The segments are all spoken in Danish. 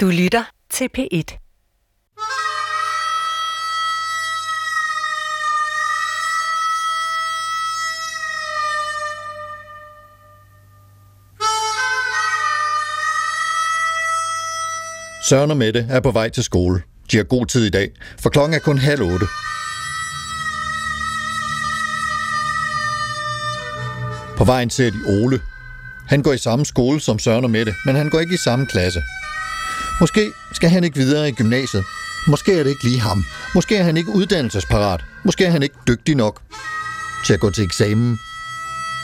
Du lytter til P1. Søren og Mette er på vej til skole. De har god tid i dag, for klokken er kun halv otte. På vejen ser de Ole. Han går i samme skole som Søren og Mette, men han går ikke i samme klasse. Måske skal han ikke videre i gymnasiet. Måske er det ikke lige ham. Måske er han ikke uddannelsesparat. Måske er han ikke dygtig nok til at gå til eksamen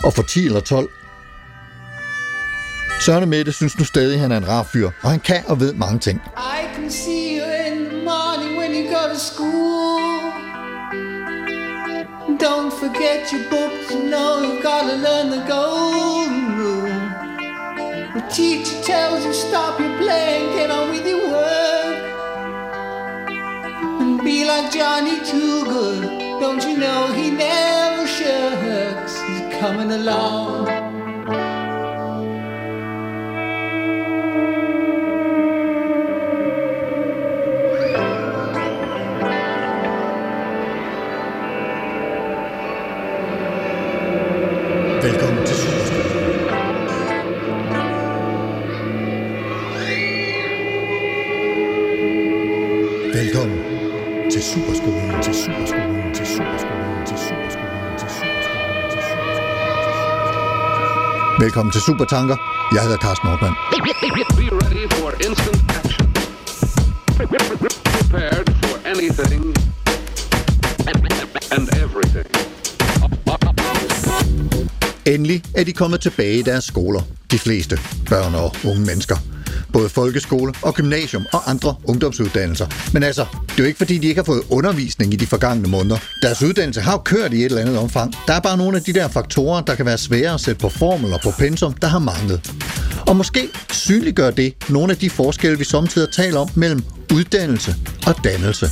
og få 10 eller 12. Søren og Mette synes nu stadig, at han er en rar fyr, og han kan og ved mange ting. I can see you in the morning when you go to school. Don't forget your books, you know you gotta learn the golden. The teacher tells you stop your playing, get on with your work. And be like Johnny Too Good. Don't you know he never shirks? He's coming along. Velkommen til Supertanker. Jeg hedder Carsten Nordmann. Be ready for instant action. Prepared for anything and everything. Endelig er de kommet tilbage i deres skoler. De fleste børn og unge mennesker. Både folkeskole og gymnasium og andre ungdomsuddannelser. Men altså, det er jo ikke fordi, de ikke har fået undervisning i de forgangne måneder. Deres uddannelse har jo kørt i et eller andet omfang. Der er bare nogle af de der faktorer, der kan være svære at sætte på formel og på pensum, der har manglet. Og måske synliggør det nogle af de forskelle, vi samtidig taler om mellem uddannelse og dannelse.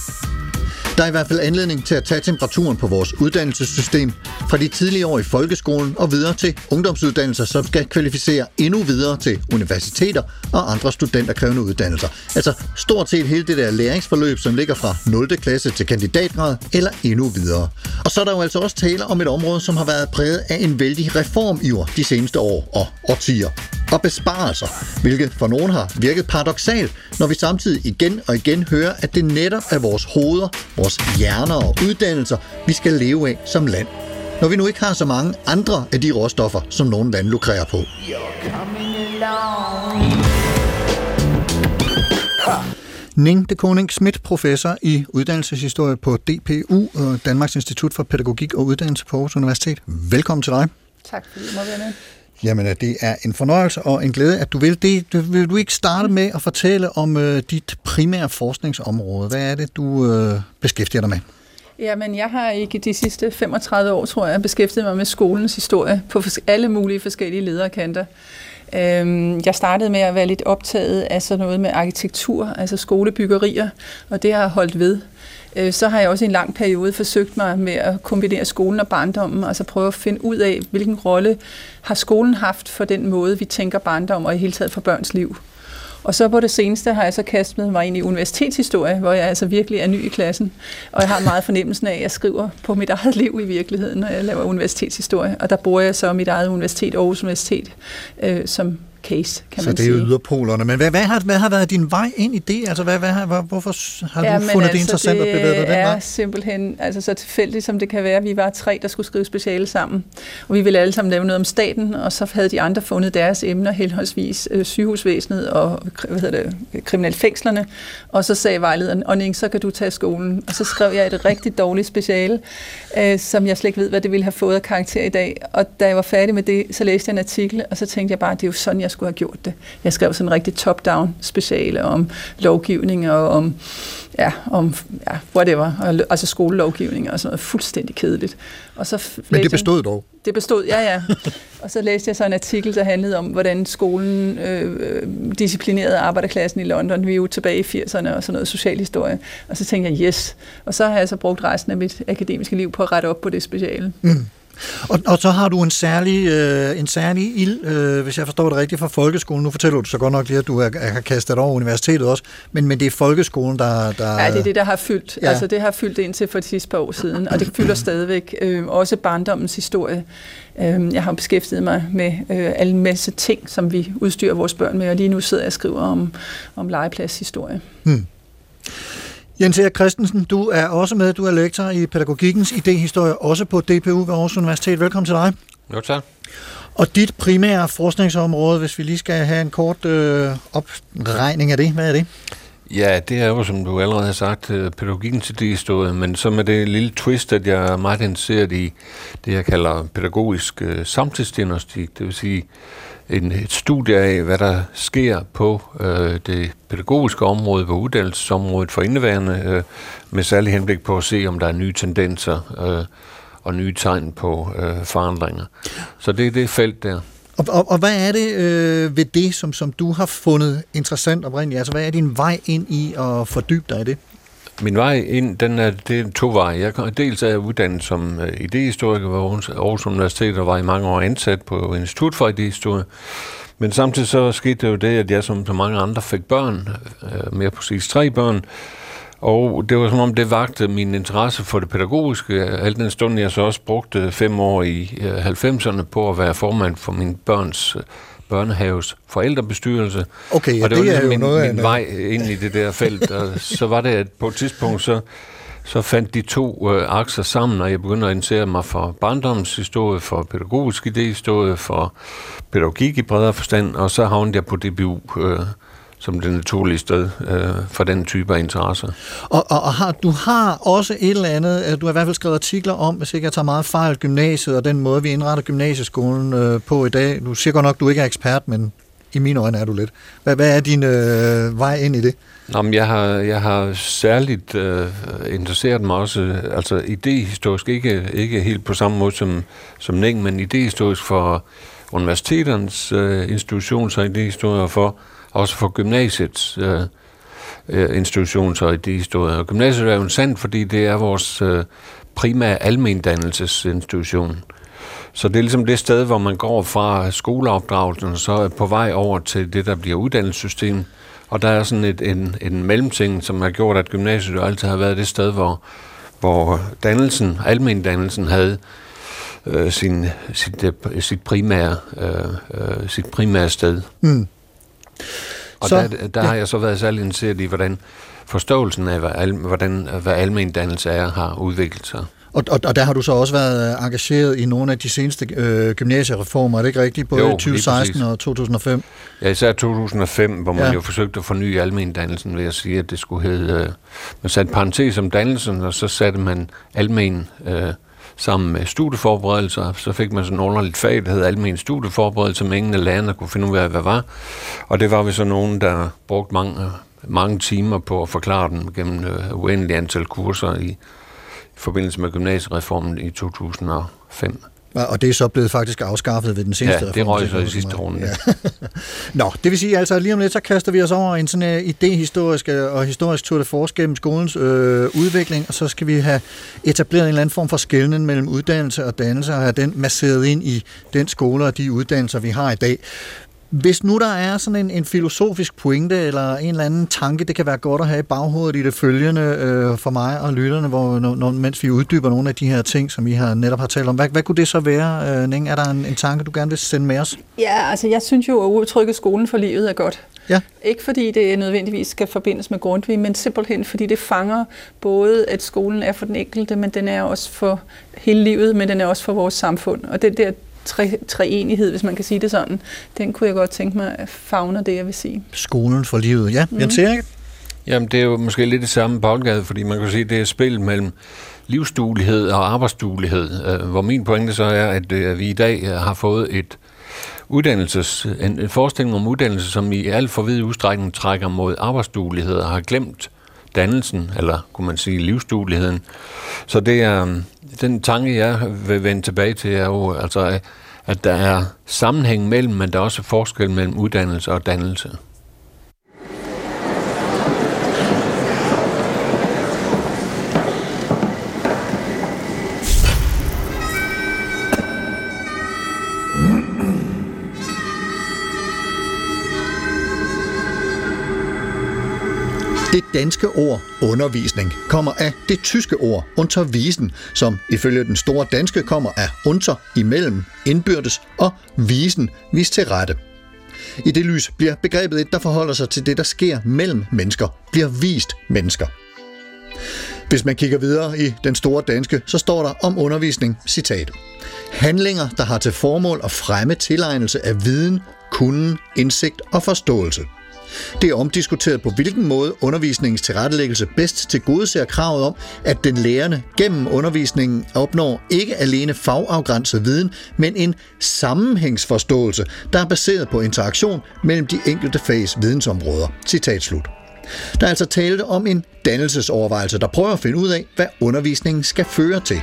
Der er i hvert fald anledning til at tage temperaturen på vores uddannelsessystem fra de tidlige år i folkeskolen og videre til ungdomsuddannelser, som skal kvalificere endnu videre til universiteter og andre studenterkrævende uddannelser. Altså stort set hele det der læringsforløb, som ligger fra 0. klasse til kandidatgrad eller endnu videre. Og så er der jo altså også tale om et område, som har været præget af en vældig reformiver de seneste år og årtier og besparelser, hvilket for nogen har virket paradoxalt, når vi samtidig igen og igen hører, at det netop er vores hoveder, vores hjerner og uddannelser, vi skal leve af som land. Når vi nu ikke har så mange andre af de råstoffer, som nogle lande lukrerer på. Ning de Koning Schmidt, professor i uddannelseshistorie på DPU, og øh, Danmarks Institut for Pædagogik og Uddannelse på Aarhus Universitet. Velkommen til dig. Tak fordi du må være med. Jamen, øh, det er en fornøjelse og en glæde, at du vil det. Vil du ikke starte med at fortælle om øh, dit primære forskningsområde? Hvad er det, du øh, beskæftiger dig med? Jamen, jeg har ikke de sidste 35 år, tror jeg, beskæftiget mig med skolens historie på alle mulige forskellige lederkanter. Øhm, Jeg startede med at være lidt optaget af sådan noget med arkitektur, altså skolebyggerier, og det har jeg holdt ved. Øh, Så har jeg også i en lang periode forsøgt mig med at kombinere skolen og barndommen, altså prøve at finde ud af, hvilken rolle har skolen haft for den måde, vi tænker barndom og i hele taget for børns liv. Og så på det seneste har jeg så kastet mig ind i universitetshistorie, hvor jeg altså virkelig er ny i klassen. Og jeg har meget fornemmelsen af, at jeg skriver på mit eget liv i virkeligheden, når jeg laver universitetshistorie. Og der bruger jeg så mit eget universitet, Aarhus Universitet, øh, som case, kan Så man det er jo sige. yderpolerne. Men hvad, hvad, har, hvad har været din vej ind i det? Altså, hvad, hvad, har- hvor, hvorfor har du Ja, men fundet det interessant at bevæge dig den det er vej? simpelthen altså, så tilfældigt, som det kan være. Vi var tre, der skulle skrive speciale sammen, og vi ville alle sammen lave noget om staten, og så havde de andre fundet deres emner, henholdsvis øh, sygehusvæsenet og hvad hedder det, kriminalfængslerne, og så sagde vejlederen, og Ning, så kan du tage skolen. Og så skrev jeg et rigtig dårligt speciale, øh, som jeg slet ikke ved, hvad det ville have fået af karakter i dag. Og da jeg var færdig med det, så læste jeg en artikel, og så tænkte jeg bare, det er jo sådan, jeg skulle have gjort det. Jeg skrev sådan en rigtig top-down speciale om lovgivning og om, ja, om ja, whatever, og altså skolelovgivning og sådan noget fuldstændig kedeligt. Og så Men det jeg- bestod dog. det bestod, ja, ja. Og så læste jeg så en artikel, der handlede om, hvordan skolen øh, øh, disciplinerede arbejderklassen i London. Vi er jo tilbage i 80'erne og sådan noget socialhistorie. Og så tænkte jeg, yes. Og så har jeg så brugt resten af mit akademiske liv på at rette op på det speciale. Mm. Og, og så har du en særlig, øh, en særlig ild, øh, hvis jeg forstår det rigtigt, fra folkeskolen. Nu fortæller du så godt nok lige, at du har kastet over universitetet også, men, men det er folkeskolen, der... der Ja, det er det, der har fyldt. Ja. Altså, det har fyldt indtil for de sidste par år siden, og det fylder stadigvæk. Øh, også barndommens historie. Øh, jeg har beskæftiget mig med øh, alle en masse ting, som vi udstyrer vores børn med, og lige nu sidder jeg og skriver om, om legepladshistorie. Jens Erik Christensen, du er også med. Du er lektor i pædagogikkens idéhistorie, også på DPU ved Aarhus Universitet. Velkommen til dig. Jo, tak. Og dit primære forskningsområde, hvis vi lige skal have en kort øh, opregning af det, hvad er det? Ja, det er jo, som du allerede har sagt, øh, pædagogikkens idéhistorie, men så med det lille twist, at jeg er meget interesseret i det, jeg kalder pædagogisk øh, samtidsdiagnostik, det vil sige en, et studie af, hvad der sker på øh, det pædagogiske område, på uddannelsesområdet for indeværende, øh, med særlig henblik på at se, om der er nye tendenser øh, og nye tegn på øh, forandringer. Så det er det felt der. Og, og, og hvad er det øh, ved det, som, som du har fundet interessant oprindeligt? Altså, hvad er din vej ind i at fordybe dig i det? Min vej ind, den er, det er to veje. Jeg kom, dels er jeg uddannet som øh, uh, idehistoriker ved Aarhus, Aarhus Universitet og var i mange år ansat på Institut for Idehistorie. Men samtidig så skete det jo det, at jeg som så mange andre fik børn, uh, mere præcis tre børn, og det var som om, det vagte min interesse for det pædagogiske, alt den stund jeg så også brugte fem år i øh, uh, 90'erne på at være formand for min børns uh, børnehaves forældrebestyrelse. Okay, ja, og det, det var er ligesom jo min, noget min en- vej ind i det der felt, og så var det, at på et tidspunkt, så, så fandt de to øh, akser sammen, og jeg begyndte at interessere mig for barndomshistorie, for pædagogisk idéhistorie, for pædagogik i bredere forstand, og så havnede jeg på DBU øh, som det naturlige sted øh, for den type af interesser. Og, og, og har, du har også et eller andet, øh, du har i hvert fald skrevet artikler om, hvis ikke jeg tager meget fejl, gymnasiet og den måde, vi indretter gymnasieskolen øh, på i dag. Du siger godt nok, du ikke er ekspert, men i mine øjne er du lidt. Hvad, hvad er din øh, vej ind i det? Nå, men jeg har, jeg har særligt øh, interesseret mig også, altså idehistorisk, ikke, ikke helt på samme måde som, som Ning, men idehistorisk for universiteternes øh, institutions- og idehistorie, og for, også for gymnasiets øh, øh, institutions- de historier. Og gymnasiet er jo sandt, fordi det er vores øh, primære almendannelsesinstitution. Så det er ligesom det sted, hvor man går fra skoleopdragelsen, og så er på vej over til det, der bliver uddannelsessystem. Og der er sådan et, en, en mellemting, som har gjort, at gymnasiet jo altid har været det sted, hvor, hvor dannelsen, almindannelsen havde øh, sin, sit, øh, sit, primære, øh, øh, sit primære sted. Mm. Og Så- der, der har jeg så været særlig interesseret i, hvordan forståelsen af, hvad, al, hvordan, hvad almendannelse er, har udviklet sig. Og, og, og der har du så også været øh, engageret i nogle af de seneste øh, gymnasiereformer, er det ikke rigtigt? Både Jo, i lige 2016 præcis. og 2005. Ja, især 2005, hvor man Ja. ja. jo forsøgte at forny almendannelsen ved at sige, at det skulle hedde... Øh, man satte parentes om dannelsen, og så satte man almen øh, sammen med studieforberedelser. Så fik man sådan et underligt fag, der hed almen studieforberedelse, som ingen af lærerne kunne finde ud af, hvad var. Og det var vi så nogen, der brugte mange, mange timer på at forklare den gennem øh, uendelig antal kurser i, i forbindelse med gymnasiereformen i 2005. Og det er så blevet faktisk afskaffet ved den seneste Ja, det røg så i sidste runde. Ja. Nå, det vil sige altså, at lige om lidt, så kaster vi os over en sådan uh, idehistorisk øh, og historisk tour de force gennem skolens øh, udvikling, og så skal vi have etableret en eller anden form for skældning mellem uddannelse og dannelse, og have den masseret ind i den skole og de uddannelser, vi har i dag. Hvis nu der er sådan en, en filosofisk pointe eller en eller anden tanke, det kan være godt at have i baghovedet i det følgende øh, for mig og lytterne, hvor, når, mens vi uddyber nogle af de her ting, som vi har netop har talt om. Hvad, hvad kunne det så være, øh, Ning? Er der en, en tanke, du gerne vil sende med os? Ja, altså jeg synes jo, at udtrykket skolen for livet er godt. Ja. Ikke fordi det nødvendigvis skal forbindes med Grundtvig, men simpelthen fordi det fanger både, at skolen er for den enkelte, men den er også for hele livet, men den er også for vores samfund. Og den der tre, treenighed, hvis man kan sige det sådan, den kunne jeg godt tænke mig at fagne det, jeg vil sige. Skolen for livet. Ja, Jens Erik? Jamen, det er jo måske lidt det samme boldgade, fordi man kan sige, at det er spil mellem livsduelighed og arbejdsduelighed, øh, hvor min pointe så er, at øh, vi i dag øh, har fået et uddannelses, en, en forestilling om uddannelse, som i alt for vid udstrækning trækker mod arbejdsduelighed og har glemt dannelsen, eller kunne man sige livsdueligheden. Så det er øhm, den tanke, jeg vil vende tilbage til, er jo altså, at der er sammenhæng mellem, men der er også forskel mellem uddannelse og dannelse. Det danske ord undervisning kommer af det tyske ord unterwiesen, som ifølge den store danske kommer af unter, imellem, indbyrdes og visen, vis til rette. I det lys bliver begrebet et, der forholder sig til det, der sker mellem mennesker, bliver vist mennesker. Hvis man kigger videre i den store danske, så står der om undervisning, citat. Handlinger, der har til formål at fremme tilegnelse af viden, kunden, indsigt og forståelse. Det er omdiskuteret på hvilken måde undervisningens tilrettelæggelse bedst tilgodeser kravet om, at den lærende gennem undervisningen opnår ikke alene fagafgrænset viden, men en sammenhængsforståelse, der er baseret på interaktion mellem de enkelte fags vidensområder. Citat slut. Der er altså tale om en dannelsesovervejelse, der prøver at finde ud af, hvad undervisningen skal føre til.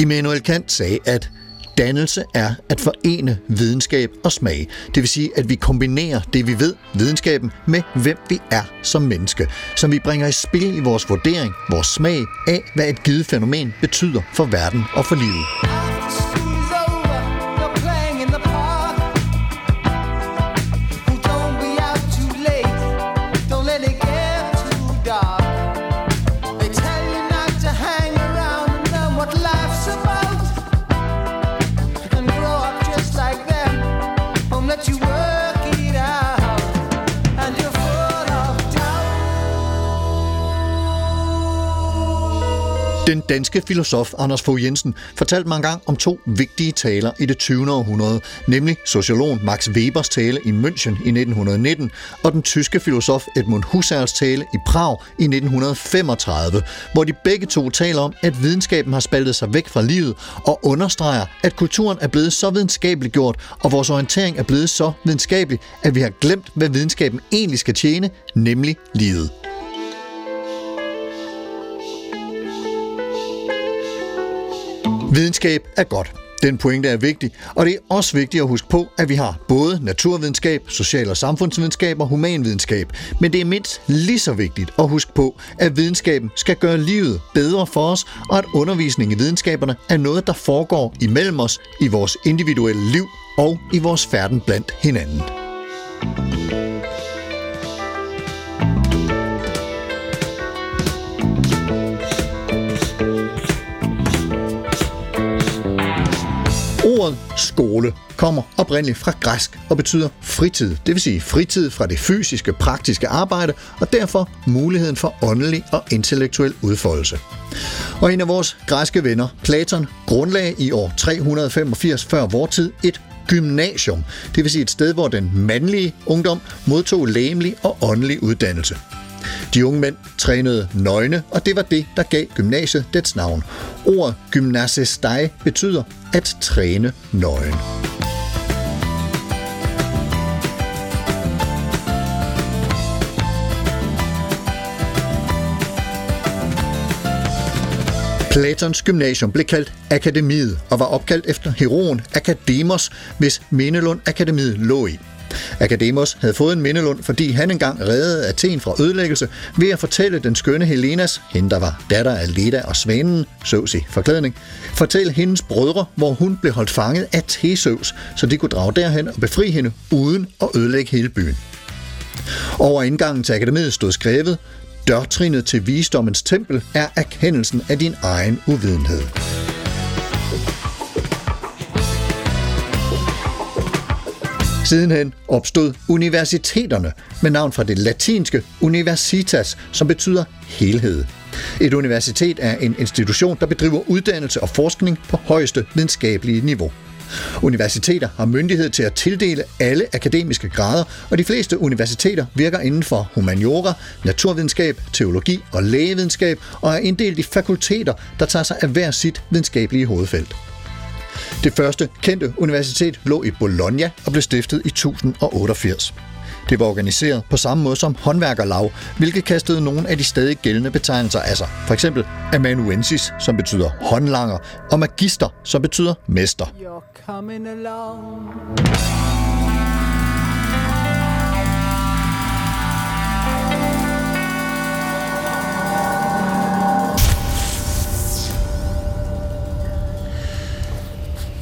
Immanuel Kant sagde, at dannelse er at forene videnskab og smag. Det vil sige, at vi kombinerer det, vi ved, videnskaben, med hvem vi er som menneske, som vi bringer i spil i vores vurdering, vores smag af, hvad et givet fænomen betyder for verden og for livet. Den danske filosof Anders Fogh Jensen fortalte mig engang om to vigtige taler i det 20. århundrede, nemlig sociologen Max Webers tale i München i 1919 og den tyske filosof Edmund Husserls tale i Prag i 1935, hvor de begge to taler om, at videnskaben har spaltet sig væk fra livet og understreger, at kulturen er blevet så videnskabeligt gjort, og vores orientering er blevet så videnskabelig, at vi har glemt, hvad videnskaben egentlig skal tjene, nemlig livet. Videnskab er godt. Den pointe er vigtig, og det er også vigtigt at huske på, at vi har både naturvidenskab, social- og samfundsvidenskab og humanvidenskab. Men det er mindst lige så vigtigt at huske på, at videnskaben skal gøre livet bedre for os, og at undervisning i videnskaberne er noget, der foregår imellem os i vores individuelle liv og i vores færden blandt hinanden. Ordet skole kommer oprindeligt fra græsk og betyder fritid, det vil sige fritid fra det fysiske, praktiske arbejde, og derfor muligheden for åndelig og intellektuel udfoldelse. Og en af vores græske venner, Platon, grundlagde i år 385 før vor tid et gymnasium, det vil sige et sted, hvor den mandlige ungdom modtog læmelig og åndelig uddannelse. De unge mænd trænede nøgne, og det var det, der gav gymnasiet dets navn. Ordet gymnasestai betyder at træne nøgen. Platons gymnasium blev kaldt Akademiet og var opkaldt efter heroen Akademos, hvis Mindelund Akademiet lå i. Akademos havde fået en mindelund, fordi han engang reddede Athen fra ødelæggelse ved at fortælle den skønne Helenas, hende der var datter af Leda og Svanen, Søvs i forklædning, fortælle hendes brødre, hvor hun blev holdt fanget af Theseus, så de kunne drage derhen og befri hende uden at ødelægge hele byen. Over indgangen til akademiet stod skrevet, Dørtrinet til visdommens tempel er erkendelsen af din egen uvidenhed. Sidenhen opstod universiteterne med navn fra det latinske universitas, som betyder helhed. Et universitet er en institution, der bedriver uddannelse og forskning på højeste videnskabelige niveau. Universiteter har myndighed til at tildele alle akademiske grader, og de fleste universiteter virker inden for humaniora, naturvidenskab, teologi og lægevidenskab og er inddelt i fakulteter, der tager sig af hver sit videnskabelige hovedfelt. Det første kendte universitet lå i Bologna og blev stiftet i 1088. Det var organiseret på samme måde som håndværkerlag, hvilket kastede nogle af de stadig gældende betegnelser af sig. For eksempel amanuensis, som betyder håndlanger, og magister, som betyder mester. You're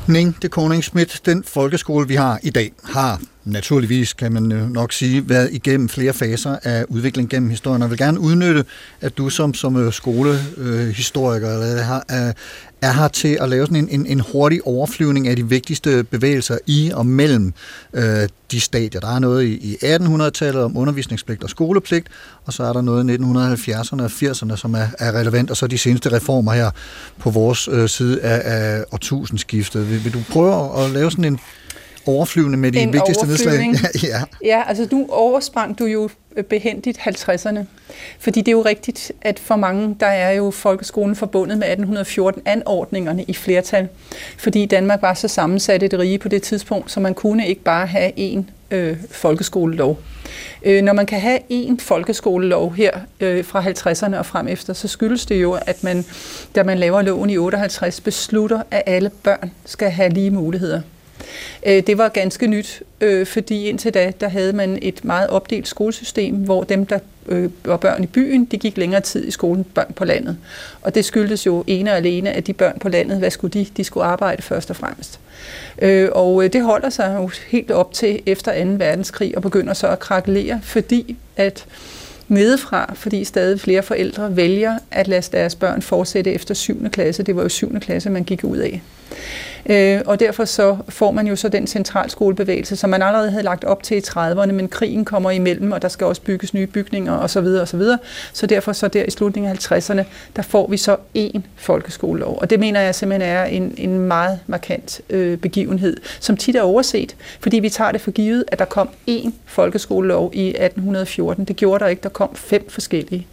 Ning de Koning Schmidt, den folkeskole, vi har i dag, har naturligvis, kan man øh, nok sige, været igennem flere faser af udvikling gennem historien, og vil gerne udnytte, at du som, som øh, skolehistoriker eller har, er, her til at lave sådan en, en, en hurtig overflyvning af de vigtigste bevægelser i og mellem øh, de stadier. Der er noget i, i 1800-tallet om undervisningspligt og skolepligt, og så er der noget i 1970'erne og 80'erne, som er, er relevant, og så de seneste reformer her på vores øh, side af, af årtusindskiftet. Vil, vil du prøve at lave sådan en overflyvende med de En vigtigste nedslag? ja. Ja, altså nu oversprang du jo behendigt 50'erne. Fordi det er jo rigtigt, at for mange, der er jo folkeskolen forbundet med 1814 anordningerne i flertal. Fordi Danmark var så sammensat et rige på det tidspunkt, så man kunne ikke bare have én øh, folkeskolelov. Øh, når man kan have én folkeskolelov her øh, fra 50'erne og frem efter, så skyldes det jo, at man, da man laver loven i 58, beslutter, at alle børn skal have lige muligheder. Øh, Det var ganske nyt, øh, fordi indtil da, der havde man et meget opdelt skolesystem, hvor dem, der øh, var børn i byen, de gik længere tid i skolen børn på landet. Og det skyldtes jo ene og alene, at de børn på landet, hvad skulle de? De skulle arbejde først og fremmest. Øh, Og øh, det holder sig jo helt op til efter 2. verdenskrig og begynder så at krakelere, fordi at nedefra, fordi stadig flere forældre vælger at lade deres børn fortsætte efter 7. klasse. Det var jo 7. klasse, man gik ud af. Øh, og derfor så får man jo så den centralskolebevægelse, som man allerede havde lagt op til i 30'erne, men krigen kommer imellem, og der skal også bygges nye bygninger osv. Så, videre, og så, videre. så derfor så der i slutningen af 50'erne, der får vi så én folkeskolelov. Og det mener jeg simpelthen er en, en meget markant øh, begivenhed, som tit er overset, fordi vi tager det for givet, at der kom én folkeskolelov i 1814. Det gjorde der ikke, der kom fem forskellige.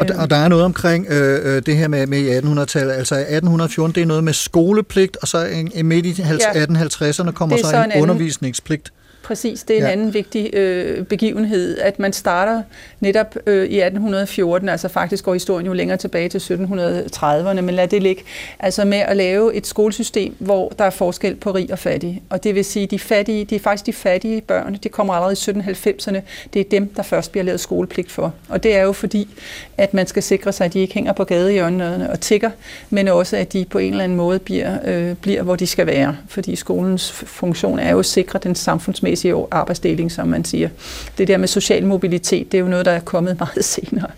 Og, der, og der er noget omkring øh, øh, det her med, med i 1800-tallet. Altså 1814, det er noget med skolepligt, og så midt i Ja. 1850'erne kommer er så, så en, en undervisningspligt. Præcis, det er en Ja. anden vigtig øh, begivenhed, at man starter netop øh, i 1814, altså faktisk går historien jo længere tilbage til 1730'erne, men lad det ligge, altså med at lave et skolesystem, hvor der er forskel på rig og fattig. Og det vil sige, de fattige, de er faktisk de fattige børn, de kommer allerede i 1790'erne, det er dem, der først bliver lavet skolepligt for. Og det er jo fordi, at man skal sikre sig, at de ikke hænger på gadehjørnerne og tigger, men også at de på en eller anden måde bliver, øh, bliver hvor de skal være. Fordi skolens funktion er jo at sikre den samfundsmæssige arbejdsdeling, som man siger. Det der med social mobilitet, det er jo noget, der er kommet meget senere.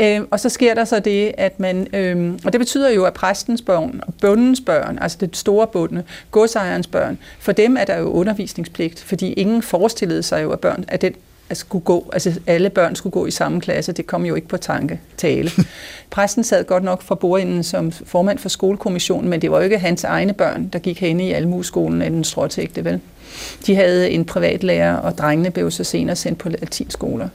Øh, og så sker der så det, at man, øh, og det betyder jo, at præstens børn og bundens børn, altså det store bunde, godsejerens børn, for dem er der jo undervisningspligt, fordi ingen forestillede sig jo, at børn at den at skulle gå, altså alle børn skulle gå i samme klasse, det kom jo ikke på tanke tale. Præsten sad godt nok fra bordenden som formand for skolekommissionen, men det var jo ikke hans egne børn, der gik hen i almueskolen af den stråtægte, vel? De havde en privatlærer, og drengene blev så senere sendt på latinskoler.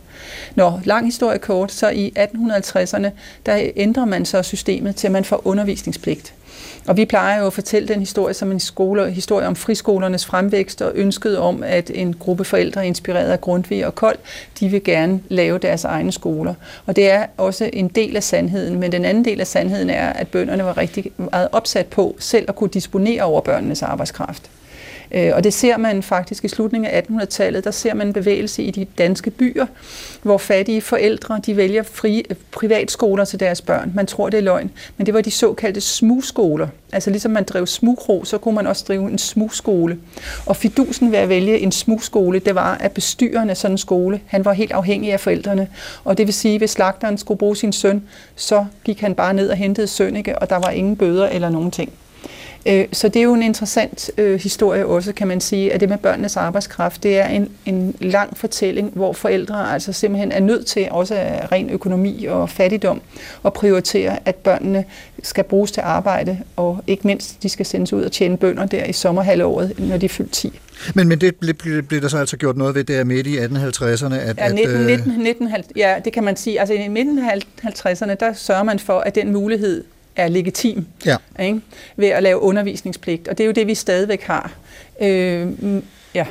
Nå, lang historie kort, så i 1850'erne, der ændrer man så systemet til, at man får undervisningspligt. Og vi plejer jo at fortælle den historie som en skole, historie om friskolernes fremvækst og ønsket om, at en gruppe forældre inspireret af Grundtvig og Kold, de vil gerne lave deres egne skoler. Og det er også en del af sandheden, men den anden del af sandheden er, at bønderne var rigtig meget opsat på selv at kunne disponere over børnenes arbejdskraft. Øh, Og det ser man faktisk i slutningen af 1800-tallet, der ser man en bevægelse i de danske byer, hvor fattige forældre de vælger frie, øh, privatskoler til deres børn. Man tror, det er løgn, men det var de såkaldte smugskoler. Altså ligesom man drev smugro, så kunne man også drive en smugskole. Og fidusen ved at vælge en smugskole, det var, at bestyreren af sådan en skole, han var helt afhængig af forældrene. Og det vil sige, at hvis slagteren skulle bruge sin søn, så gik han bare ned og hentede sønnike, og der var ingen bøder eller nogen ting. Øh, Så det er jo en interessant øh, historie også, kan man sige, at det med børnenes arbejdskraft, det er en, en lang fortælling, hvor forældre altså simpelthen er nødt til, også af ren økonomi og fattigdom, at prioritere, at børnene skal bruges til arbejde, og ikke mindst, de skal sendes ud og tjene bønder der i sommerhalvåret, når de er fyldt 10. Men, men det blev, blev, blev der så altså gjort noget ved der midt i 1850'erne? At, Ja, 19, at, 19, 19, ja, det kan man sige. Altså i midten af 50'erne, der sørger man for, at den mulighed er legitim. Ja. Ikke? Ved at lave undervisningspligt. Og det er jo det, vi stadigvæk har. Øh, mm, ja.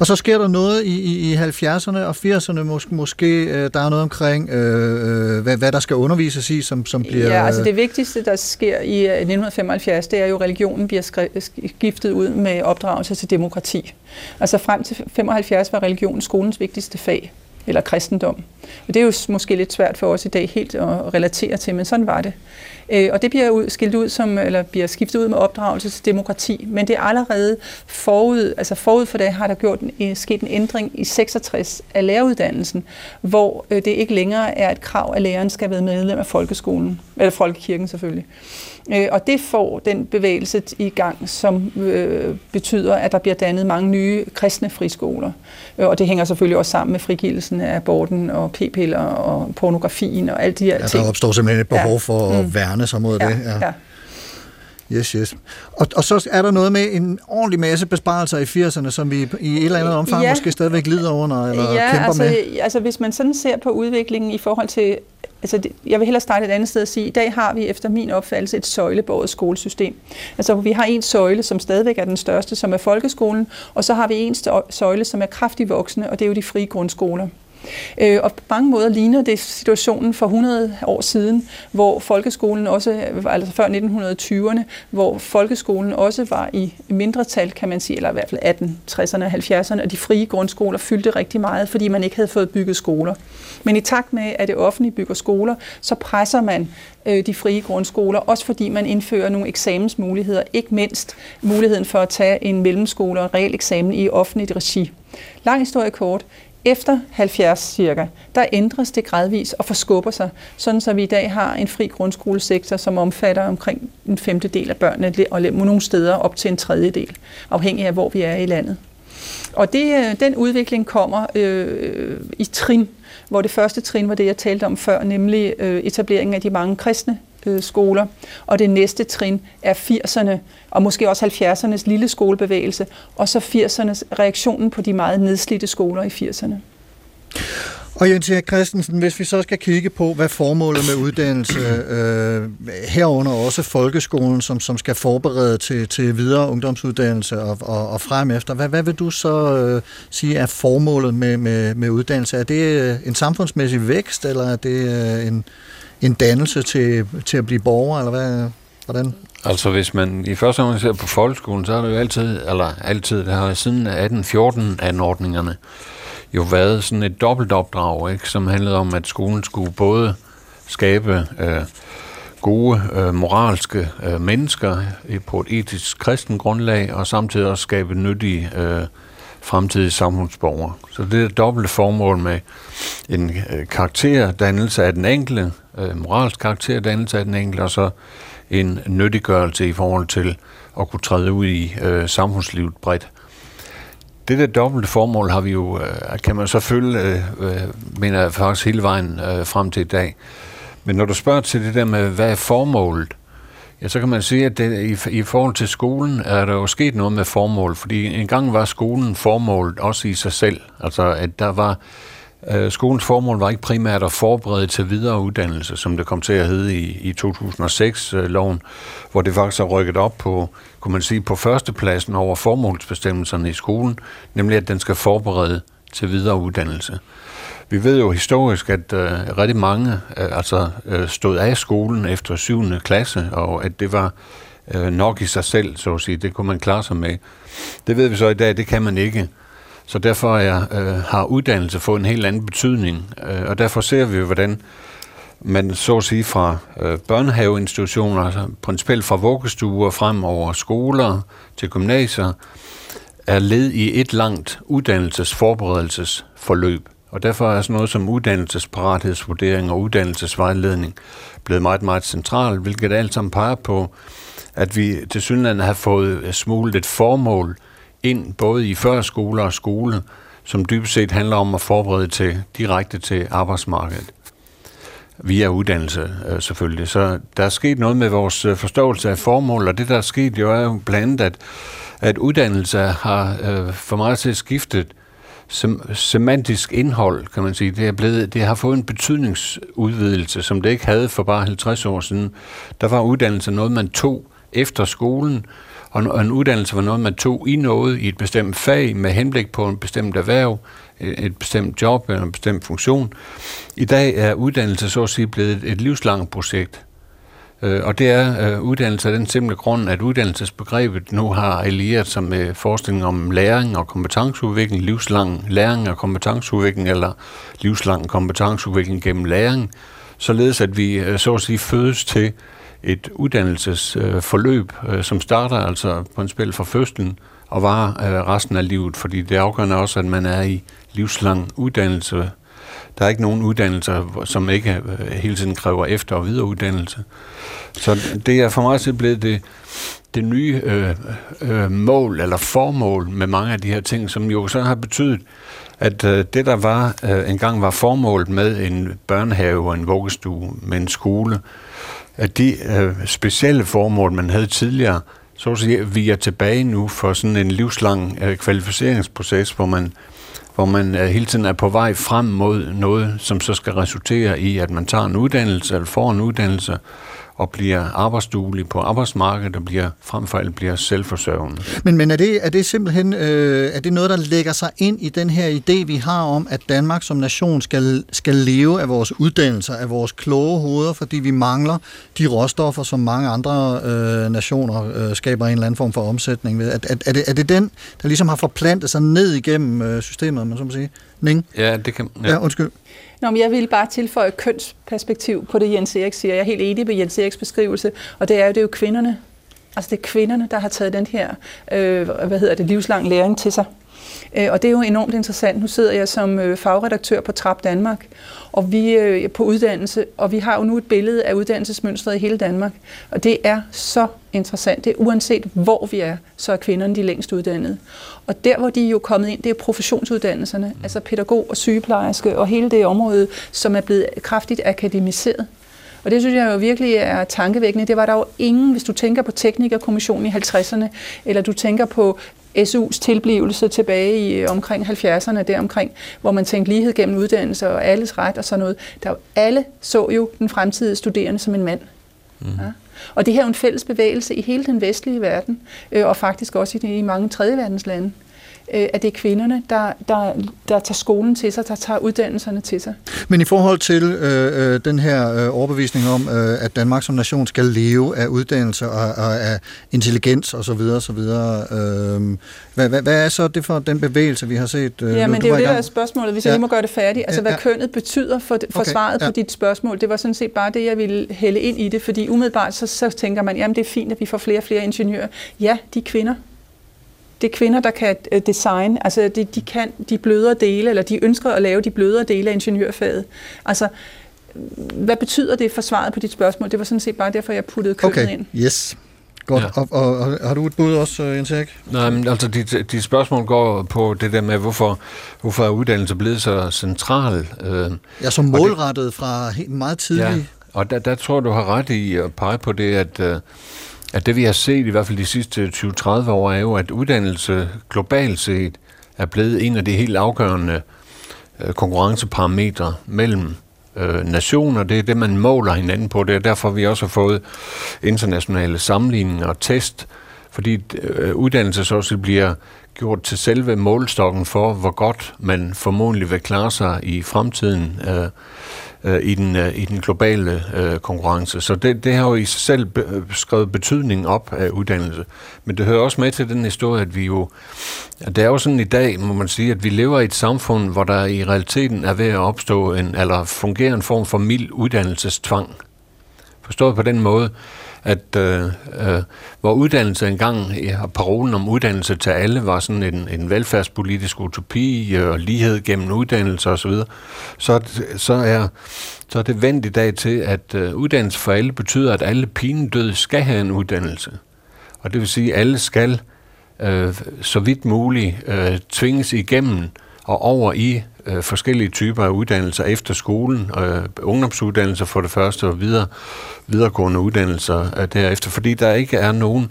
Og så sker der noget i, i, i 70'erne og 80'erne måske, måske øh, der er noget omkring, øh, øh, hvad, hvad der skal undervises i, som, som bliver... Ja, altså det vigtigste, der sker i øh, 1975, det er jo, at religionen bliver skiftet ud med opdragelse til demokrati. Altså frem til 75 var religion skolens vigtigste fag eller kristendom. Og det er jo måske lidt svært for os i dag helt at relatere til, men sådan var det. Øh, og det bliver ud, skilt ud som, eller bliver skiftet ud med opdragelse til demokrati. Men det er allerede forud, altså forud for det har der gjort en, øh, sket en ændring i 66 af læreruddannelsen, hvor øh, det ikke længere er et krav, at læreren skal være medlem af folkeskolen, eller folkekirken selvfølgelig. Øh, og det får den bevægelse i gang, som øh, betyder, at der bliver dannet mange nye kristne friskoler. Øh, og det hænger selvfølgelig også sammen med frigivelsen af aborten og p-piller og pornografien og alt de her ja, ting. Der opstår simpelthen et behov Ja. for at Mm. værne sig mod ja, det. ja. Yes, yes. Og, og så er der noget med en ordentlig masse besparelser i 80'erne, som vi i et eller andet omfang Ja. måske stadigvæk lider under eller ja, kæmper altså, med. altså hvis man sådan ser på udviklingen i forhold til, altså det, jeg vil hellere starte et andet sted og sige, i dag har vi efter min opfattelse et søjlebåret skolesystem. Altså vi har en søjle, som stadigvæk er den største, som er folkeskolen, og så har vi en søjle, som er kraftig voksende, og det er jo de frie grundskoler. Øh, og på mange måder ligner det situationen for 100 år siden, hvor folkeskolen også, altså før 1920'erne, hvor folkeskolen også var i mindretal, kan man sige, eller i hvert fald 1860'erne og 70'erne, og de frie grundskoler fyldte rigtig meget, fordi man ikke havde fået bygget skoler. Men i takt med, at det offentlige bygger skoler, så presser man øh, de frie grundskoler, også fordi man indfører nogle eksamensmuligheder, ikke mindst muligheden for at tage en mellemskole og en reel eksamen i offentligt regi. Lang historie kort, efter 70 cirka, der ændres det gradvis og forskubber sig, sådan så vi i dag har en fri grundskolesektor, som omfatter omkring en femtedel af børnene, og nogle steder op til en tredjedel, afhængig af hvor vi er i landet. Og det, øh, den udvikling kommer øh, i trin, hvor det første trin var det, jeg talte om før, nemlig øh, etableringen af de mange kristne øh, skoler. Og det næste trin er 80'erne, og måske også 70'ernes lille skolebevægelse, og så 80'ernes reaktionen på de meget nedslidte skoler i 80'erne. Og Jens Erik Christensen, hvis vi så skal kigge på, hvad formålet med uddannelse, øh, herunder også folkeskolen, som, som skal forberede til, til videre ungdomsuddannelse og, og, og frem efter, hvad, hvad vil du så øh, sige er formålet med, med, med uddannelse? Er det øh, en samfundsmæssig vækst, eller er det øh, en, en dannelse til, til at blive borger, eller hvad, hvordan? Altså hvis man i første omgang ser på folkeskolen, så har det jo altid, eller altid, det har siden 1814 anordningerne jo været sådan et dobbeltopdrag, ikke, som handlede om, at skolen skulle både skabe øh, gode øh, moralske øh, mennesker på et etisk kristen grundlag, og samtidig også skabe nyttige øh, fremtidige samfundsborgere. Så det er et dobbelt formål med en øh, karakterdannelse af den enkelte, øh, moralsk karakterdannelse af den enkelte, og så en nyttiggørelse i forhold til at kunne træde ud i øh, samfundslivet bredt. Det der dobbelte formål har vi jo, øh, kan man så følge, øh, øh, mener jeg faktisk hele vejen øh, frem til i dag. Men når du spørger til det der med, hvad er formålet, ja, så kan man sige, at det, i, i forhold til skolen er der jo sket noget med formål, fordi engang var skolen formålet også i sig selv. Altså, at der var, Øh, skolens formål var ikke primært at forberede til videre uddannelse, som det kom til at hedde i, i 2006-loven, øh, hvor det faktisk er rykket op på, kunne man sige, på førstepladsen over formålsbestemmelserne i skolen, nemlig at den skal forberede til videre uddannelse. Vi ved jo historisk, at øh, rigtig mange øh, altså, øh, stod af skolen efter 7. klasse, og at det var øh, nok i sig selv, så at sige. Det kunne man klare sig med. Det ved vi så i dag, det kan man ikke. Så derfor er, øh, har uddannelse fået en helt anden betydning, øh, og derfor ser vi jo, hvordan man så at sige fra øh, børnehaveinstitutioner, altså principielt fra vuggestuer frem over skoler til gymnasier, er led i et langt uddannelsesforberedelsesforløb. Og derfor er sådan noget som uddannelsesparathedsvurdering og uddannelsesvejledning blevet meget, meget central, hvilket alt sammen peger på, at vi til synligheden har fået øh, smuglet et formål ind, både i førskole og skole, som dybest set handler om at forberede til direkte til arbejdsmarkedet. Via uddannelse øh, selvfølgelig. Så der er sket noget med vores øh, forståelse af formål, og det der er sket jo er jo blandt andet, at, at uddannelse har øh, for meget til skiftet sem- semantisk indhold, kan man sige. Det, er blevet, det har fået en betydningsudvidelse, som det ikke havde for bare 50 år siden. Der var uddannelse noget, man tog efter skolen, og en- en uddannelse var noget, man tog i noget i et bestemt fag med henblik på en bestemt erhverv, et bestemt job eller en bestemt funktion. I dag er uddannelse så at sige blevet et, livslangt projekt. Øh, og det er øh, uddannelse af den simple grund, at uddannelsesbegrebet nu har allieret sig med forskning om læring og kompetenceudvikling, livslang læring og kompetenceudvikling, eller livslang kompetenceudvikling gennem læring, således at vi øh, så at sige fødes til et uddannelsesforløb, øh, som starter altså på en spil fra fødslen og varer øh, resten af livet, fordi det afgørende også, at man er i livslang uddannelse. Der er ikke nogen uddannelser, som ikke øh, hele tiden kræver efter- og videreuddannelse. Så det er for mig så blevet det, det nye øh, øh, mål eller formål med mange af de her ting, som jo så har betydet, at øh, det der var øh, engang var formålet med en børnehave og en vuggestue med en skole, at de øh, specielle formål, man havde tidligere, så at sige, vi er tilbage nu for sådan en livslang øh, kvalificeringsproces, hvor man, hvor man øh, hele tiden er på vej frem mod noget, som så skal resultere i, at man tager en uddannelse eller får en uddannelse og bliver arbejdsduelig på arbejdsmarkedet og bliver frem for alt bliver selvforsørgende. Men, men er, det, er det simpelthen øh, er det noget, der lægger sig ind i den her idé, vi har om, at Danmark som nation skal, skal leve af vores uddannelser, af vores kloge hoveder, fordi vi mangler de råstoffer, som mange andre øh, nationer øh, skaber en eller anden form for omsætning ved? Er, er, er, det, er det den, der ligesom har forplantet sig ned igennem øh, systemet, man så må sige? Ning? Ja, det kan... Ja, ja undskyld. Nå, men jeg vil bare tilføje kønsperspektiv på det, Jens Erik siger. Jeg er helt enig med Jens Eriks beskrivelse, og det er jo, det er jo kvinderne. Altså det er kvinderne, der har taget den her øh, hvad hedder det, livslang læring til sig. Øh, og det er jo enormt interessant. Nu sidder jeg som øh, fagredaktør på Trap Danmark, og vi øh, på uddannelse, og vi har jo nu et billede af uddannelsesmønstret i hele Danmark. Og det er så interessant. Det er uanset hvor vi er, så er kvinderne de længst uddannede. Og der, hvor de er jo kommet ind, det er professionsuddannelserne, altså pædagog og sygeplejerske og hele det område, som er blevet kraftigt akademiseret. Og det synes jeg jo virkelig er tankevækkende. Det var der jo ingen, hvis du tænker på teknikerkommissionen i 50'erne, eller du tænker på SU's tilblivelse tilbage i øh, omkring 70'erne, deromkring, hvor man tænkte lighed gennem uddannelse og alles ret og sådan noget. Der, alle så jo den fremtidige studerende som en mand. Mm. Ja. Og det her er jo en fælles bevægelse i hele den vestlige verden, øh, og faktisk også i, de, i mange tredje verdens lande at det er kvinderne, der, der, der tager skolen til sig, der tager uddannelserne til sig. Men i forhold til øh, øh, den her øh, overbevisning om, øh, at Danmark som nation skal leve af uddannelse og, og af intelligens osv., osv. Øh, hvad, hvad, hvad er så det for den bevægelse, vi har set? Øh, Ja, men det er jo det, der er spørgsmålet, hvis Ja. jeg lige må gøre det færdigt. Altså, hvad ja. kønnet betyder for, for Okay, svaret ja. på dit spørgsmål, det var sådan set bare det, jeg ville hælde ind i det, fordi umiddelbart så, så tænker man, jamen det er fint, at vi får flere og flere ingeniører. Ja, de er kvinder. Det er kvinder, der kan øh, design, altså de, de kan de blødere dele, eller de ønsker at lave de blødere dele af ingeniørfaget. Altså, hvad betyder det for svaret på dit spørgsmål? Det var sådan set bare derfor, jeg puttede kønnet Okay, ind. yes. Godt. Ja. Og, og, og, har du et bud også, øh, Jens Erik? Nej, men altså, dit, dit spørgsmål går på det der med, hvorfor, hvorfor er uddannelse blevet så central. Øh, Ja, så målrettet fra helt meget tidligt. Ja, og der, der tror jeg, du har ret i at pege på det, at, øh, at det vi har set i hvert fald de sidste 20-30 år, er jo, at uddannelse globalt set er blevet en af de helt afgørende øh, konkurrenceparametre mellem øh, nationer. Det er det, man måler hinanden på. Det er derfor, vi også har fået internationale sammenligninger og test, fordi øh, uddannelse så også bliver gjort til selve målstokken for, hvor godt man formodentlig vil klare sig i fremtiden øh, øh, i, den, øh, i den globale øh, konkurrence. Så det, det har jo i sig selv be, øh, skrevet betydning op af uddannelse. Men det hører også med til den historie, at vi jo... At det er jo sådan i dag, må man sige, at vi lever i et samfund, hvor der i realiteten er ved at opstå en, eller fungerer en form for mild uddannelsestvang. Forstået på den måde, at øh, øh, hvor uddannelse engang, ja, parolen om uddannelse til alle, var sådan en, en velfærdspolitisk utopi øh, og lighed gennem uddannelse osv., så, så, er, så er det vendt i dag til, at øh, uddannelse for alle betyder, at alle pinedøde skal have en uddannelse. Og det vil sige, at alle skal øh, så vidt muligt øh, tvinges igennem og over i øh, forskellige typer af uddannelser efter skolen, øh, ungdomsuddannelser for det første, og videre, videregående uddannelser øh, derefter, fordi der ikke er nogen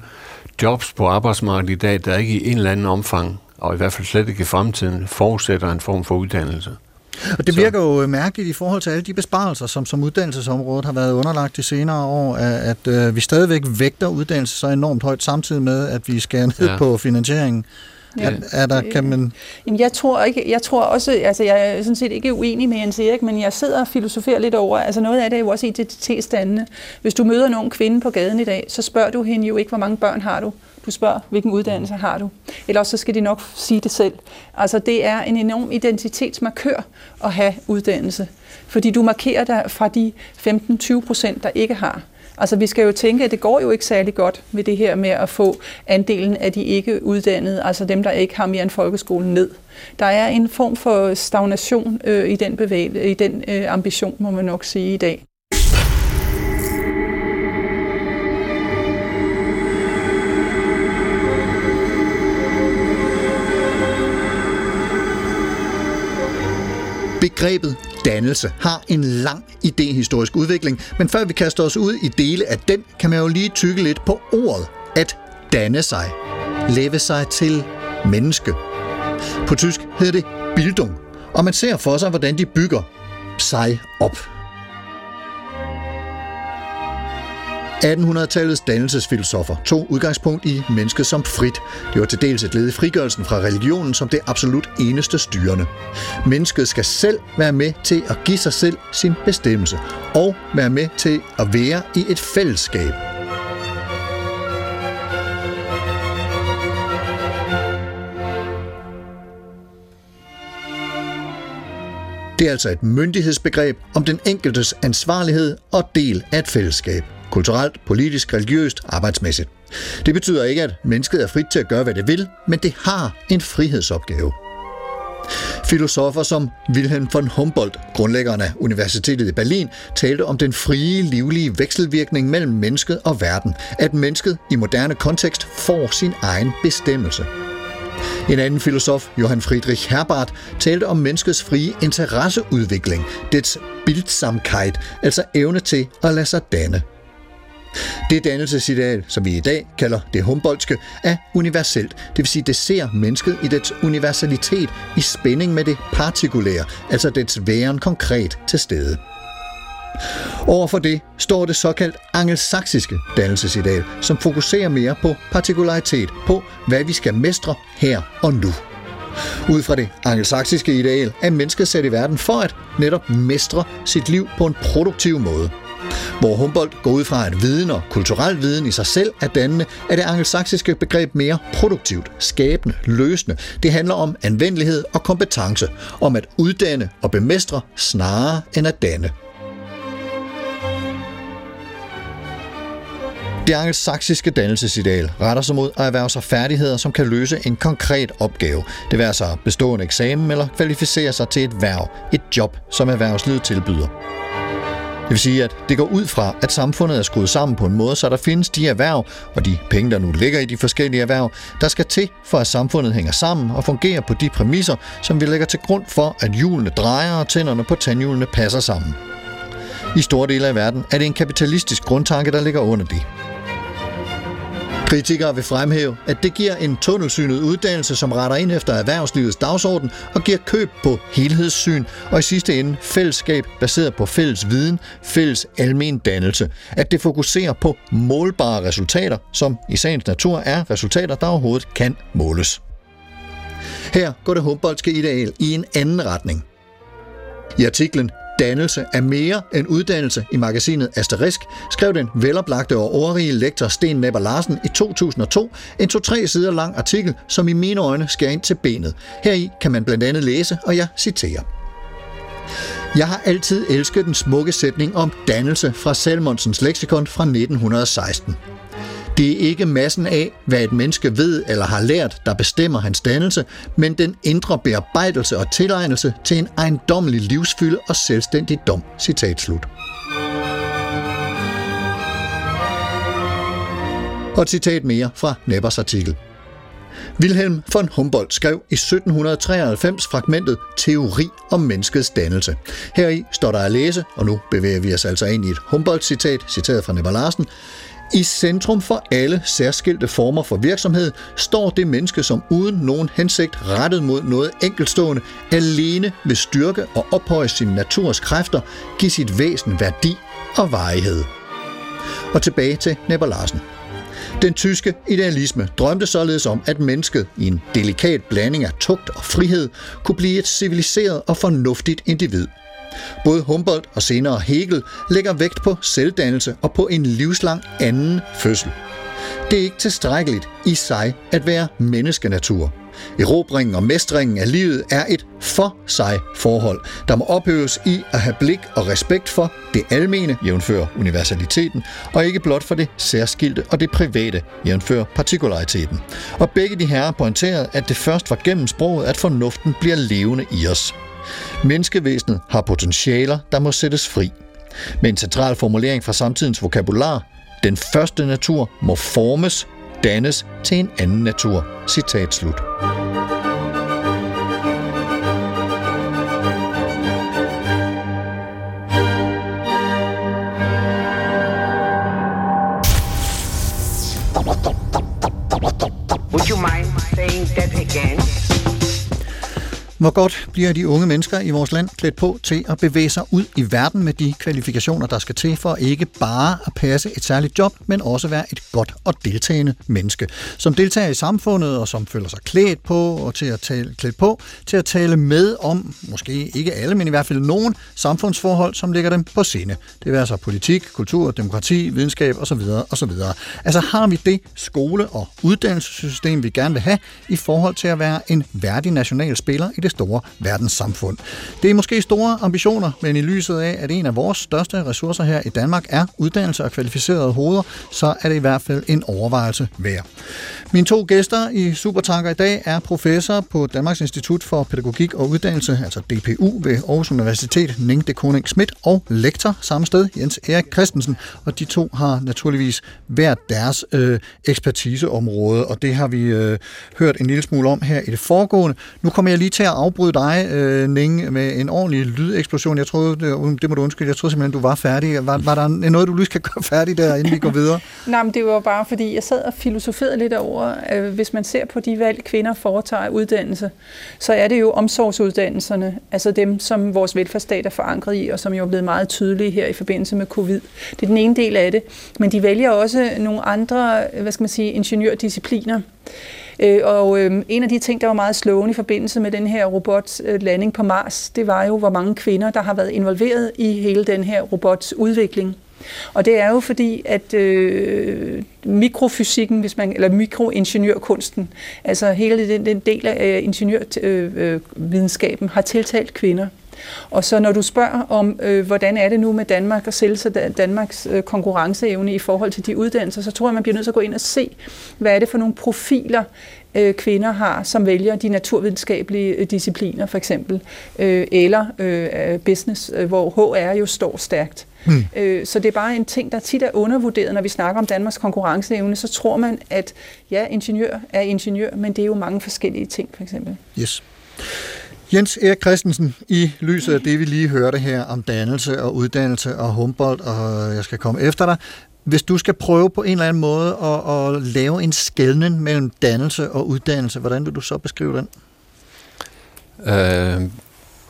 jobs på arbejdsmarkedet i dag, der ikke i en eller anden omfang, og i hvert fald slet ikke i fremtiden, forudsætter en form for uddannelse. Og det virker jo mærkeligt i forhold til alle de besparelser, som, som uddannelsesområdet har været underlagt de senere år, at, at øh, vi stadigvæk vægter uddannelse så enormt højt, samtidig med, at vi skærer ned ja. på finansieringen. Er, er der, kan man... Jamen, jeg tror, ikke, jeg tror også, altså jeg er sådan set ikke uenig med Jens Erik, men jeg sidder og filosoferer lidt over, altså noget af det er jo også identitetsdannende. Hvis du møder nogen kvinde på gaden i dag, så spørger du hende jo ikke, hvor mange børn har du. Du spørger, hvilken uddannelse har du? Ellers så skal de nok sige det selv. Altså det er en enorm identitetsmarkør at have uddannelse, fordi du markerer dig fra de 15-20 procent, der ikke har. Altså vi skal jo tænke, at det går jo ikke særlig godt med det her med at få andelen af de ikke uddannede, altså dem, der ikke har mere end folkeskolen ned. Der er en form for stagnation øh, i den, bevægelse, i den øh, ambition, må man nok sige i dag. Begrebet dannelse har en lang idehistorisk udvikling, men før vi kaster os ud i dele af den, kan man jo lige tykke lidt på ordet at danne sig. Leve sig til menneske. På tysk hedder det Bildung, og man ser for sig, hvordan de bygger sig op. 1800-tallets dannelsesfilosofer tog udgangspunkt i mennesket som frit. Det var til dels et led i frigørelsen fra religionen som det absolut eneste styrende. Mennesket skal selv være med til at give sig selv sin bestemmelse og være med til at være i et fællesskab. Det er altså et myndighedsbegreb om den enkeltes ansvarlighed og del af et fællesskab. Kulturelt, politisk, religiøst, arbejdsmæssigt. Det betyder ikke, at mennesket er frit til at gøre, hvad det vil, men det har en frihedsopgave. Filosofer som Wilhelm von Humboldt, grundlæggeren af Universitetet i Berlin, talte om den frie, livlige vekselvirkning mellem mennesket og verden. At mennesket i moderne kontekst får sin egen bestemmelse. En anden filosof, Johann Friedrich Herbart, talte om menneskets frie interesseudvikling, dets bildsamkeit, altså evne til at lade sig danne. Det dannelsesideal, som vi i dag kalder det Humboldtske, er universelt. Det vil sige, det ser mennesket i dets universalitet i spænding med det partikulære, altså dets væren konkret til stede. Overfor det står det såkaldt angelsaksiske dannelsesideal, som fokuserer mere på partikularitet, på hvad vi skal mestre her og nu. Ud fra det angelsaksiske ideal er mennesket sat i verden for at netop mestre sit liv på en produktiv måde. Hvor Humboldt går ud fra, at viden og kulturel viden i sig selv er dannende, er det angelsaksiske begreb mere produktivt, skabende, løsende. Det handler om anvendelighed og kompetence, om at uddanne og bemestre snarere end at danne. Det angelsaksiske dannelsesideal retter sig mod at erhverve sig færdigheder, som kan løse en konkret opgave. Det vil altså bestå en eksamen eller kvalificere sig til et værv, et job, som erhvervslivet tilbyder. Det vil sige, at det går ud fra, at samfundet er skruet sammen på en måde, så der findes de erhverv og de penge, der nu ligger i de forskellige erhverv, der skal til for, at samfundet hænger sammen og fungerer på de præmisser, som vi lægger til grund for, at hjulene drejer og tænderne på tandhjulene passer sammen. I store dele af verden er det en kapitalistisk grundtanke, der ligger under det. Kritikere vil fremhæve, at det giver en tunnelsynet uddannelse, som retter ind efter erhvervslivets dagsorden og giver køb på helhedssyn og i sidste ende fællesskab baseret på fælles viden, fælles almen dannelse. At det fokuserer på målbare resultater, som i sagens natur er resultater, der overhovedet kan måles. Her går det Humboldtske ideal i en anden retning. I artiklen Dannelse er mere end uddannelse i magasinet Asterisk, skrev den veloplagte og overrige lektor Sten Nepper Larsen i 2002 en to-tre sider lang artikel, som i mine øjne skærer ind til benet. Heri kan man blandt andet læse, og jeg citerer. Jeg har altid elsket den smukke sætning om dannelse fra Salmonsens leksikon fra 1916. Det er ikke massen af, hvad et menneske ved eller har lært, der bestemmer hans dannelse, men den indre bearbejdelse og tilegnelse til en ejendommelig livsfylde og selvstændig dom. Citat slut. Og et citat mere fra Nebbers artikel. Wilhelm von Humboldt skrev i 1793 fragmentet Teori om menneskets dannelse. Heri står der at læse, og nu bevæger vi os altså ind i et Humboldt-citat, citeret fra Nepper Larsen. I centrum for alle særskilte former for virksomhed står det menneske, som uden nogen hensigt rettet mod noget enkeltstående, alene ved styrke og ophøje sin naturs kræfter, give sit væsen værdi og varighed. Og tilbage til Nepper Larsen. Den tyske idealisme drømte således om, at mennesket i en delikat blanding af tugt og frihed kunne blive et civiliseret og fornuftigt individ. Både Humboldt og senere Hegel lægger vægt på selvdannelse og på en livslang anden fødsel. Det er ikke tilstrækkeligt i sig at være menneskenatur. Erobringen og mestringen af livet er et for sig forhold, der må ophøves i at have blik og respekt for det almene, jævnfør universaliteten, og ikke blot for det særskilte og det private, jævnfør partikulariteten. Og begge de herrer pointerede, at det først var gennem sproget, at fornuften bliver levende i os. Menneskevæsenet har potentialer, der må sættes fri. Med en central formulering fra samtidens vokabular, den første natur må formes, dannes til en anden natur. Citat slut. Would you mind saying that again? Hvor godt bliver de unge mennesker i vores land klædt på til at bevæge sig ud i verden med de kvalifikationer, der skal til for ikke bare at passe et særligt job, men også være et godt og deltagende menneske, som deltager i samfundet og som føler sig klædt på og til at tale, klædt på til at tale med om, måske ikke alle, men i hvert fald nogen samfundsforhold, som ligger dem på sinde. Det vil altså politik, kultur, demokrati, videnskab osv. osv. Altså har vi det skole- og uddannelsessystem, vi gerne vil have i forhold til at være en værdig national spiller i det store verdenssamfund. Det er måske store ambitioner, men i lyset af, at en af vores største ressourcer her i Danmark er uddannelse og kvalificerede hoveder, så er det i hvert fald en overvejelse værd. Mine to gæster i Supertanker i dag er professor på Danmarks Institut for Pædagogik og Uddannelse, altså DPU ved Aarhus Universitet, Ning de Koning Schmidt, og lektor samme sted, Jens Erik Christensen. Og de to har naturligvis hver deres øh, ekspertiseområde, og det har vi øh, hørt en lille smule om her i det foregående. Nu kommer jeg lige til at afbryde dig, øh, Ning, med en ordentlig lydeksplosion. Jeg troede, det, um, det må du undskylde, jeg troede simpelthen, du var færdig. Var, var der noget, du lige kan gøre færdig der, inden vi går videre? Nej, men det var bare fordi, jeg sad og filosoferede lidt over, at hvis man ser på de valg, kvinder foretager uddannelse, så er det jo omsorgsuddannelserne, altså dem, som vores velfærdsstat er forankret i, og som jo er blevet meget tydelige her i forbindelse med covid. Det er den ene del af det. Men de vælger også nogle andre, hvad skal man sige, ingeniørdiscipliner. Øh, og øh, en af de ting, der var meget slående i forbindelse med den her robotlanding øh, på Mars, det var jo, hvor mange kvinder, der har været involveret i hele den her robots udvikling. Og det er jo fordi, at øh, mikrofysikken, hvis man, eller mikroingeniørkunsten, altså hele den, den del af ingeniørvidenskaben, øh, øh, øh har tiltalt kvinder. Og så når du spørger om, øh, hvordan er det nu med Danmark og selv Danmarks øh, konkurrenceevne i forhold til de uddannelser, så tror jeg, man bliver nødt til at gå ind og se, hvad er det for nogle profiler, øh, kvinder har, som vælger de naturvidenskabelige øh, discipliner for eksempel, øh, eller øh, business, øh, hvor HR jo står stærkt. Mm. Øh, så det er bare en ting, der tit er undervurderet, når vi snakker om Danmarks konkurrenceevne, så tror man, at ja, ingeniør er ingeniør, men det er jo mange forskellige ting for eksempel. Yes. Jens Erik Christensen, i lyset af det, vi lige hørte her om dannelse og uddannelse og Humboldt, og jeg skal komme efter dig. Hvis du skal prøve på en eller anden måde at, at lave en skældning mellem dannelse og uddannelse, hvordan vil du så beskrive den? Øh,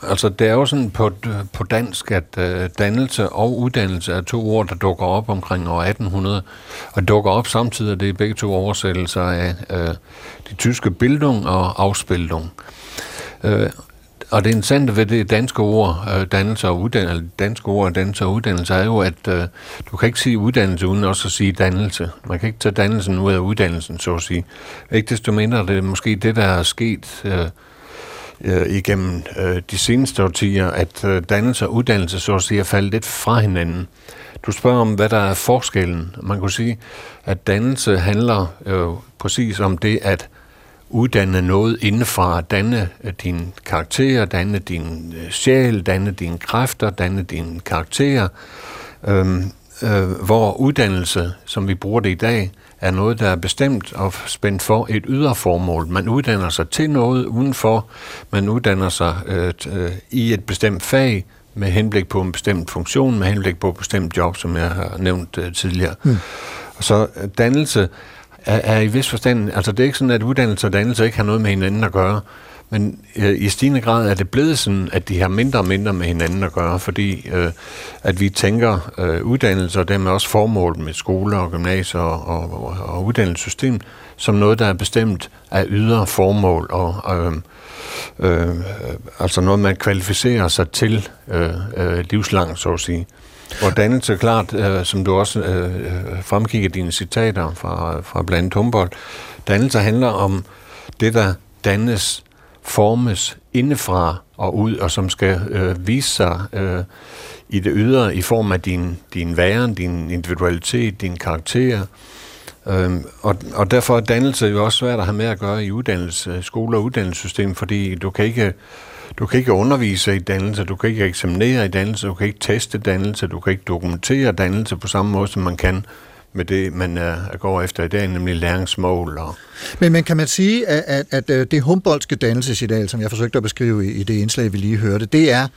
altså, det er jo sådan på, på dansk, at øh, dannelse og uddannelse er to ord, der dukker op omkring år 1800, og dukker op samtidig, og det er begge to oversættelser af øh, de tyske Bildung og Ausbildung. Øh, og det interessante ved det danske ord, øh, dannelse og uddannelse, danske ord, dannelse og uddannelse, er jo, at øh, du kan ikke sige uddannelse uden også at sige dannelse. Man kan ikke tage dannelsen ud af uddannelsen, så at sige. Ikke desto mindre det er måske det, der er sket øh, øh, igennem øh, de seneste årtier, at øh, dannelse og uddannelse, så at sige, er faldet lidt fra hinanden. Du spørger om, hvad der er forskellen. Man kunne sige, at dannelse handler øh, præcis om det, at uddanne noget indefra, danne øh, din karakter, danne din øh, sjæl, danne dine kræfter, danne dine karakterer, øhm, øh, hvor uddannelse, som vi bruger det i dag, er noget, der er bestemt og spændt for et ydre formål. Man uddanner sig til noget udenfor, man uddanner sig øh, øh, i et bestemt fag, med henblik på en bestemt funktion, med henblik på et bestemt job, som jeg har nævnt øh, tidligere. Mm. Og så dannelse er, er i vis forstand, altså det er ikke sådan, at uddannelse og dannelse ikke har noget med hinanden at gøre, Men øh, i stigende grad er det blevet sådan, at de har mindre og mindre med hinanden at gøre, fordi øh, at vi tænker øh, uddannelse og dermed også formål med skoler og gymnasier og, og, og uddannelsessystem som noget, der er bestemt af ydre formål og øh, øh, altså noget, man kvalificerer sig til øh, øh, livslangt, så at sige. Og dannelse klart, øh, som du også øh, øh fremkigger dine citater fra, fra blandt andet Humboldt, dannelse handler om det, der dannes, formes indefra og ud, og som skal øh, vise sig øh, i det ydre i form af din, din væren, din individualitet, din karakter. Øhm, og, og derfor er dannelse jo også svært at have med at gøre i uddannelse, øh, skole- og uddannelsessystem, fordi du kan ikke du kan ikke undervise i dannelse, du kan ikke eksaminere i dannelse, du kan ikke teste dannelse, du kan ikke dokumentere dannelse på samme måde, som man kan med det, man uh, går efter i dag, nemlig læringsmål. Og Men, men kan man sige, at, at, at øh, det Humboldtske dannelsesideal, som jeg forsøgte at beskrive i, i det indslag, vi lige hørte, det er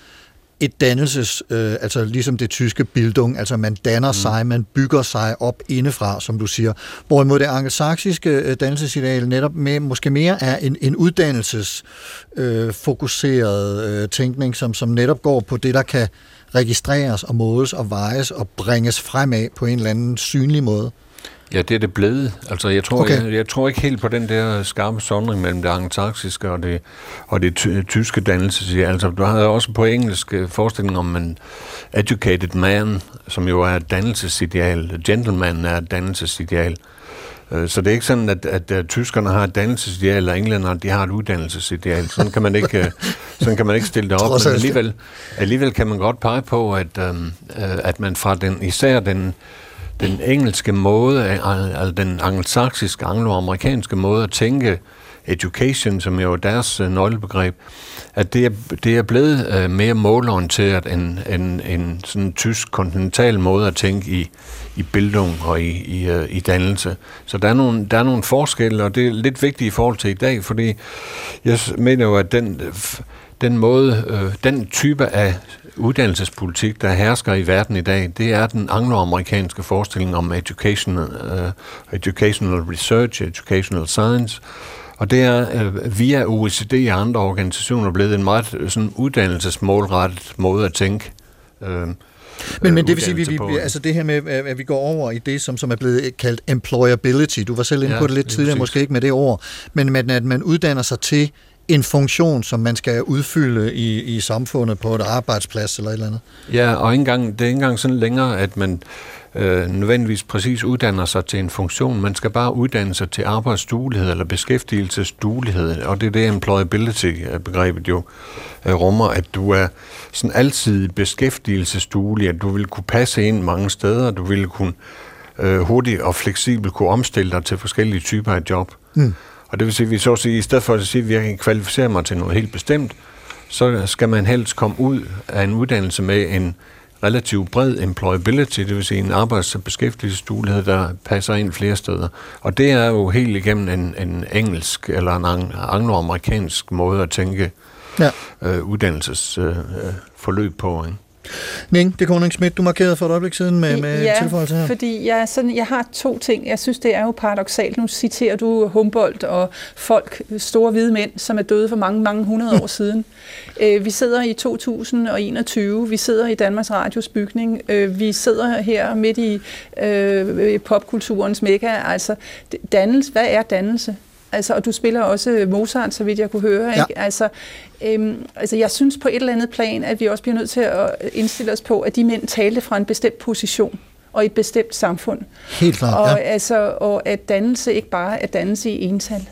et dannelses, øh, altså ligesom det tyske Bildung, altså man danner mm. sig, man bygger sig op indefra, som du siger. Hvorimod det angelsaksiske øh, dannelsesideal netop med, måske mere er en, en uddannelses øh, øh, tænkning, som, som netop går på det, der kan registreres og måles og vejes og bringes fremad på en eller anden synlig måde. Ja, det er det blevet. Altså, jeg tror, Okay. jeg, jeg tror ikke helt på den der skarpe sondring mellem det angelsaksiske og det, og det ty- tyske dannelse. Altså, du har også på engelsk øh, forestilling om en educated man, som jo er et dannelsesideal. Gentleman er et dannelsesideal. Øh, Så det er ikke sådan, at, at, at tyskerne har et dannelsesideal, og englænderne de har et uddannelsesideal. Sådan kan man ikke, øh, sådan kan man ikke stille det op. Men alligevel, alligevel kan man godt pege på, at, øhm, øh, at man fra den, især den, den engelske måde, altså den angelsaksiske, angloamerikanske måde at tænke education, som jo er deres øh, nøglebegreb, at det er, det er blevet øh, mere målorienteret end, end en sådan tysk kontinental måde at tænke i, i bildung og i, i, øh, i dannelse. Så der er, nogle, der er nogle forskelle, og det er lidt vigtigt i forhold til i dag, fordi jeg mener jo, at den, øh, den måde, øh, den type af uddannelsespolitik, der hersker i verden i dag, det er den angloamerikanske forestilling om educational, uh, educational research, educational science, og det er øh, via OECD og andre organisationer blevet en meget øh, sådan uddannelsesmålrettet måde at tænke. Øh, Men, men det vil sige, vi, vi, vi, altså det her med, at at vi går over i det, som, som er blevet kaldt employability. Du var selv inde Ja, på det lidt lige tidligere, præcis. måske ikke med det ord, men, men at man uddanner sig til en funktion, som man skal udfylde i, i samfundet på et arbejdsplads eller et eller andet. Ja, og ikke engang, det er ikke engang sådan længere, at man øh, nødvendigvis præcis uddanner sig til en funktion. Man skal bare uddanne sig til arbejdsduelighed eller beskæftigelsesduelighed, og det er det employability-begrebet jo øh, rummer, at du er sådan altid beskæftigelsesduelig, at du vil kunne passe ind mange steder, du vil kunne øh, hurtigt og fleksibelt kunne omstille dig til forskellige typer af job. Mm. Og det vil sige, at vi så at sige, i stedet for at sige, at jeg kan kvalificere mig til noget helt bestemt, så skal man helst komme ud af en uddannelse med en relativt bred employability, det vil sige en arbejds- og beskæftigelsesduelighed, der passer ind flere steder. Og det er jo helt igennem en, en engelsk eller en ang- angloamerikansk måde at tænke Ja. øh, uddannelsesforløb øh, forløb på. Ikke? Ning, det er Koning Schmidt, du markerede for et øjeblik siden med, med ja, tilføjelse her. fordi jeg, sådan, jeg har to ting. Jeg synes, det er jo paradoxalt. Nu citerer du Humboldt og folk, store hvide mænd, som er døde for mange, mange hundrede år siden. Øh, vi sidder i 2021. Vi sidder i Danmarks Radios bygning. Øh, vi sidder her midt i øh, popkulturens mega. Altså, dannelse, hvad er dannelse? Altså, og du spiller også Mozart, så vidt jeg kunne høre. Ja. Ikke? Altså, øhm, altså, jeg synes på et eller andet plan, at vi også bliver nødt til at indstille os på, at de mænd talte fra en bestemt position og i et bestemt samfund. Helt klart, Og, ja. altså, og at dannelse ikke bare er dannelse i ental.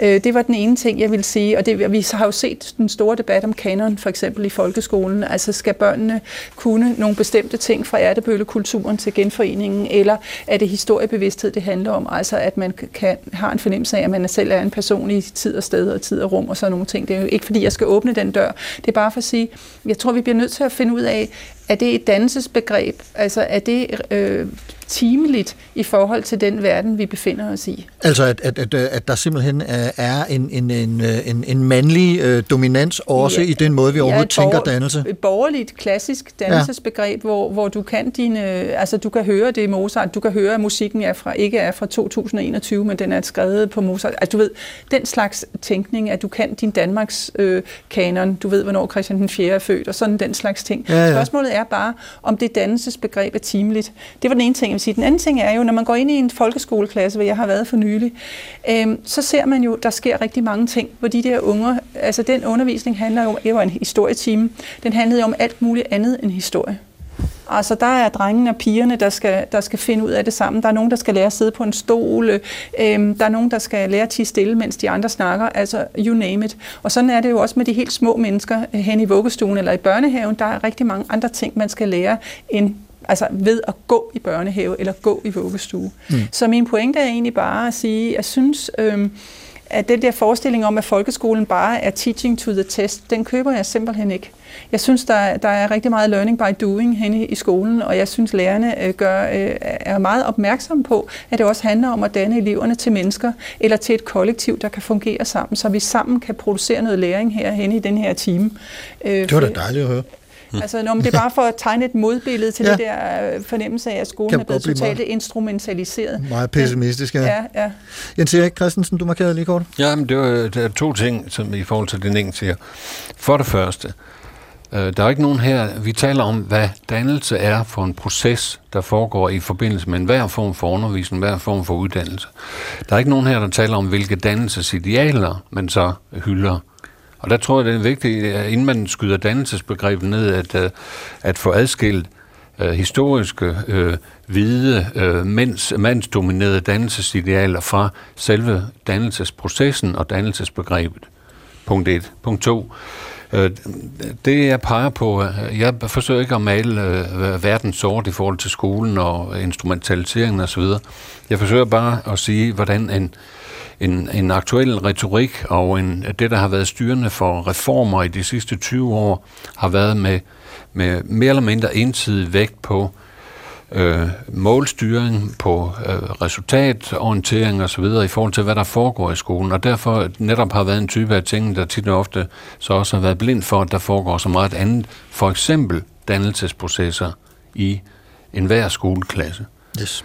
Øh, Det var den ene ting, jeg vil sige, og det, vi har jo set den store debat om kanon, for eksempel i folkeskolen. Altså skal børnene kunne nogle bestemte ting fra ærtebøllekulturen til genforeningen, eller er det historiebevidsthed, det handler om? Altså at man kan, har en fornemmelse af, at man selv er en person i tid og sted og tid og rum og sådan nogle ting. Det er jo ikke fordi, jeg skal åbne den dør. Det er bare for at sige, jeg tror, vi bliver nødt til at finde ud af, er det et dannelsesbegreb? Altså er det øh, timeligt i forhold til den verden, vi befinder os i? Altså, at, at, at, at der simpelthen øh, er en, en, en, øh, en, en mandlig øh, dominans også ja, i den måde, vi overhovedet ja, tænker borger, dannelse. Et borgerligt, klassisk dannelsesbegreb, ja. hvor, hvor du kan dine, altså du kan høre det i Mozart, du kan høre, at musikken er fra, ikke er fra 2021, men den er skrevet på Mozart. Altså du ved, den slags tænkning, at du kan din Danmarks øh, kanon, du ved, hvornår Christian den 4. er født, og sådan den slags ting. Ja, ja. Spørgsmålet er bare, om det dannelsesbegreb er timeligt. Det var den ene ting, jeg vil sige. Den anden ting er jo, når man går ind i en folkeskoleklasse, hvor jeg har været for nylig, øh, så ser man jo, der sker rigtig mange ting, hvor de der unger, altså den undervisning handler jo om, det var en historietime, den handlede jo om alt muligt andet end historie. Altså, der er drengene og pigerne, der skal, der skal finde ud af det sammen. Der er nogen, der skal lære at sidde på en stol. Øhm, der er nogen, der skal lære at tige stille, mens de andre snakker. Altså, you name it. Og sådan er det jo også med de helt små mennesker øh, hen i vuggestuen eller i børnehaven. Der er rigtig mange andre ting, man skal lære end altså ved at gå i børnehave eller gå i vuggestue. Mm. Så min pointe er egentlig bare at sige, at jeg synes, øhm, at den der forestilling om, at folkeskolen bare er teaching to the test, den køber jeg simpelthen ikke. Jeg synes, der, der er rigtig meget learning by doing henne i skolen, og jeg synes, lærerne øh, gør, øh, er meget opmærksomme på, at det også handler om at danne eleverne til mennesker, eller til et kollektiv, der kan fungere sammen, så vi sammen kan producere noget læring her henne i den her time. Øh, Det var da dejligt at høre. Altså, når, det er bare for at tegne et modbillede til Ja. det der øh, fornemmelse af, at skolen Kan er blevet totalt meget- instrumentaliseret. Meget pessimistisk, ja. Ja, ja. Jens Erik Christensen, du markerede lige kort. Ja, men det var det er to ting som i forhold til det, Ning siger. For det første, øh, der er ikke nogen her, vi taler om, hvad dannelse er for en proces, der foregår i forbindelse med enhver form for undervisning, enhver form for uddannelse. Der er ikke nogen her, der taler om, hvilke dannelsesidealer man så hylder. Og der tror jeg, det er vigtigt, at inden man skyder dannelsesbegrebet ned, at, øh, at få adskilt øh, historiske, øh, hvide, øh, mænds, mandsdominerede dannelsesidealer fra selve dannelsesprocessen og dannelsesbegrebet. Punkt 1. Punkt 2. Øh, det jeg peger på, øh, jeg forsøger ikke at male øh, verden sort i forhold til skolen og instrumentaliseringen osv. Jeg forsøger bare at sige, hvordan en, en, en aktuel retorik og en, det, der har været styrende for reformer i de sidste 20 år, har været med, med mere eller mindre ensidig vægt på øh, målstyring, på øh, resultatorientering osv. i forhold til, hvad der foregår i skolen. Og derfor netop har været en type af ting, der tit og ofte så også har været blind for, at der foregår så meget andet. For eksempel dannelsesprocesser i enhver skoleklasse. Yes.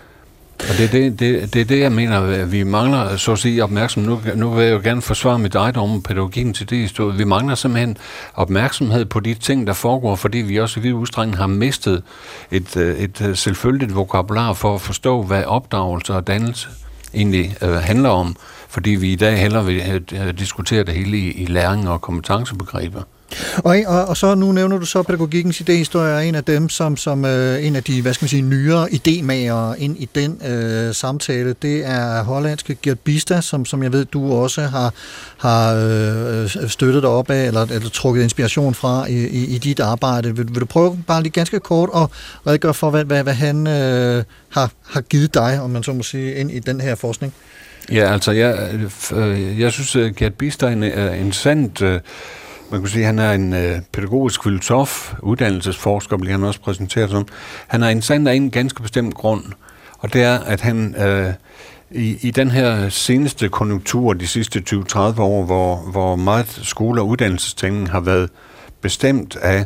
Og det er det, det, det, er det, jeg mener, at vi mangler, så at sige, opmærksomhed. Nu, nu vil jeg jo gerne forsvare mit eget om pædagogikken til det historie. Vi mangler simpelthen opmærksomhed på de ting, der foregår, fordi vi også i vid udstrækning har mistet et, øh, et øh, selvfølgeligt vokabular for at forstå, hvad opdragelse og dannelse egentlig øh, handler om. Fordi vi i dag hellere vil øh, øh diskutere det hele i, i læring og kompetencebegreber. Og, og, og så nu nævner du så pædagogikkens idéhistorie er en af dem, som, som øh, en af de, hvad skal man sige, nyere idémagere ind i den øh, samtale. Det er hollandske Gert Bista, som, som jeg ved, du også har, har øh, støttet dig op af, eller, eller trukket inspiration fra i, i, i dit arbejde. Vil, vil du prøve bare lige ganske kort at redegøre for, hvad, hvad, hvad han øh, har, har givet dig, om man så må sige, ind i den her forskning? Ja, altså, jeg, øh, øh jeg synes, at Gert Bistein er en sandt... Øh, man kan sige, at han er en øh, pædagogisk filosof, uddannelsesforsker, bliver han også præsenteret som. Han er en sand af en ganske bestemt grund, og det er, at han øh, i, i den her seneste konjunktur, de sidste 20-30 år, hvor, hvor meget skole- og uddannelsestænkning har været bestemt af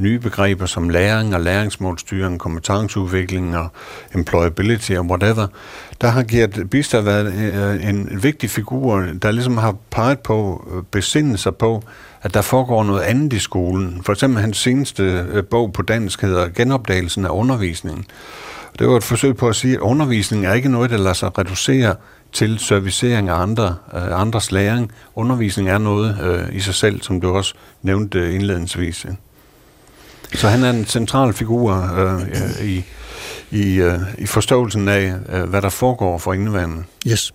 nye begreber som læring og læringsmålstyring, kompetenceudvikling og employability og whatever, der har Gert Bister været øh, en vigtig figur, der ligesom har peget på, øh, besindet sig på, at der foregår noget andet i skolen. For eksempel hans seneste øh, bog på dansk hedder Genopdagelsen af undervisningen. Det var et forsøg på at sige, at undervisning er ikke noget, der lader sig reducere til servicering af andre, øh, andres læring. Undervisning er noget øh, i sig selv, som du også nævnte indledningsvis. Ja. Så han er en central figur øh, i, i, øh, i forståelsen af, øh, hvad der foregår for indvandrende. Yes.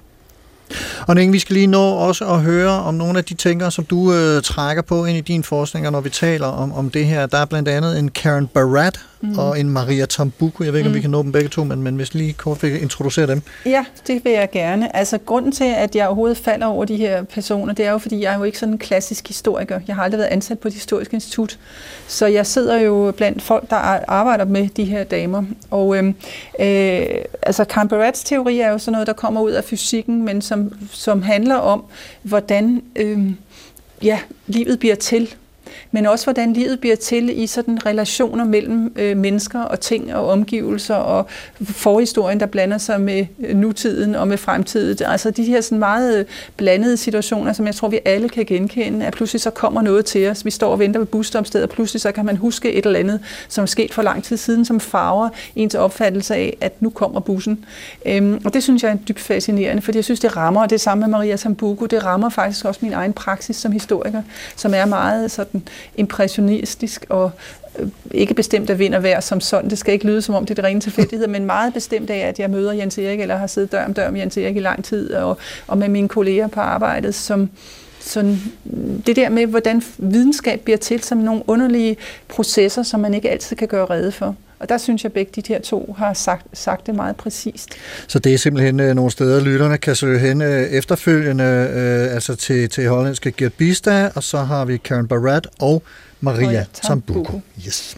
Og Ning, vi skal lige nå også at høre om nogle af de tænkere, som du øh, trækker på ind i din forskning, når vi taler om, om det her. Der er blandt andet en Karen Barat mm. og en Maria Tambuko. Jeg ved ikke, om vi kan nå dem begge to, men, men hvis lige kort vil introducere dem. Ja, det vil jeg gerne. Altså, grunden til, at jeg overhovedet falder over de her personer, det er jo, fordi jeg er jo ikke sådan en klassisk historiker. Jeg har aldrig været ansat på et historisk institut. Så jeg sidder jo blandt folk, der arbejder med de her damer. Og øhm, øh, altså, Karen Barats teori er jo sådan noget, der kommer ud af fysikken, men som, som handler om, hvordan øh, ja, livet bliver til men også hvordan livet bliver til i sådan relationer mellem øh, mennesker og ting og omgivelser og forhistorien, der blander sig med øh, nutiden og med fremtiden. Altså de her sådan meget øh, blandede situationer, som jeg tror, vi alle kan genkende, at pludselig så kommer noget til os. Vi står og venter ved busstopstedet, og pludselig så kan man huske et eller andet, som er sket for lang tid siden, som farver ens opfattelse af, at nu kommer bussen. Øhm, og det synes jeg er dybt fascinerende, fordi jeg synes, det rammer, og det samme med Maria Sambuco, det rammer faktisk også min egen praksis som historiker, som er meget sådan impressionistisk og øh, ikke bestemt af vind og vejr som sådan. Det skal ikke lyde som om det er det rene tilfældighed, men meget bestemt af, at jeg møder Jens Erik, eller har siddet dør om dør med Jens Erik i lang tid, og, og med mine kolleger på arbejdet, som sådan, mm, det der med, hvordan videnskab bliver til som nogle underlige processer, som man ikke altid kan gøre rede for. Og der synes jeg, at begge de her to har sagt, sagt det meget præcist. Så det er simpelthen øh, nogle steder, lytterne kan søge hen øh, efterfølgende, øh, altså til, til hollandske Gert Bista, og så har vi Karen Barat og Maria Tambuko. Yes.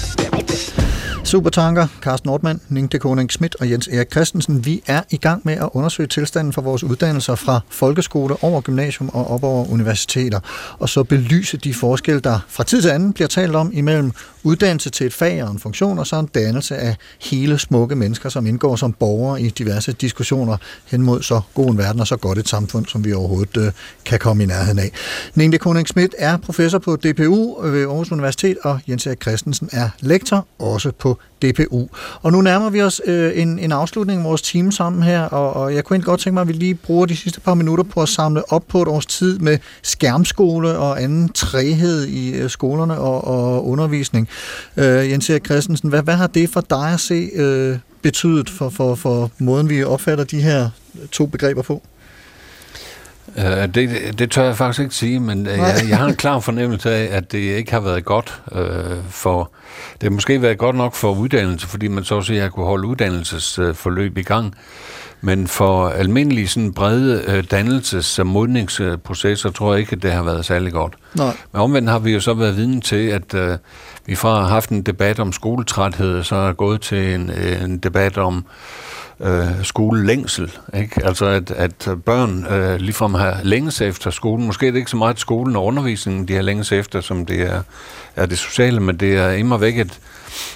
Supertanker, Carsten Nordmann, Ning de Koning Schmidt og Jens Erik Christensen. Vi er i gang med at undersøge tilstanden for vores uddannelser fra folkeskole over gymnasium og op over universiteter, og så belyse de forskelle, der fra tid til anden bliver talt om imellem uddannelse til et fag og en funktion, og så en dannelse af hele smukke mennesker, som indgår som borgere i diverse diskussioner hen mod så god en verden og så godt et samfund, som vi overhovedet øh, kan komme i nærheden af. Ning de Koning Schmidt er professor på DPU øh, ved Aarhus Universitet, og Jens Erik Christensen er lektor også på DPU. Og nu nærmer vi os øh, en, en afslutning af vores time sammen her, og, og jeg kunne egentlig godt tænke mig, at vi lige bruger de sidste par minutter på at samle op på et års tid med skærmskole og anden træhed i øh, skolerne og, og undervisning. Øh, Jens Erik Christensen, hvad, hvad har det for dig at se øh, betydet for, for, for måden, vi opfatter de her to begreber på? Uh, det, det tør jeg faktisk ikke sige, men uh, jeg, jeg har en klar fornemmelse af, at det ikke har været godt uh, for... Det har måske været godt nok for uddannelse, fordi man så også har kunne holde uddannelsesforløb i gang. Men for almindelige sådan brede uh, dannelses- og modningsprocesser tror jeg ikke, at det har været særlig godt. Nej. Men omvendt har vi jo så været vidne til, at uh, vi fra har haft en debat om skoletræthed, så er gået til en, øh, en debat om øh, skolelængsel. Ikke? Altså at, at børn øh, ligefrem har længes efter skolen. Måske er det ikke så meget skolen og undervisningen, de har længes efter, som det er, er det sociale, men det er immer væk et,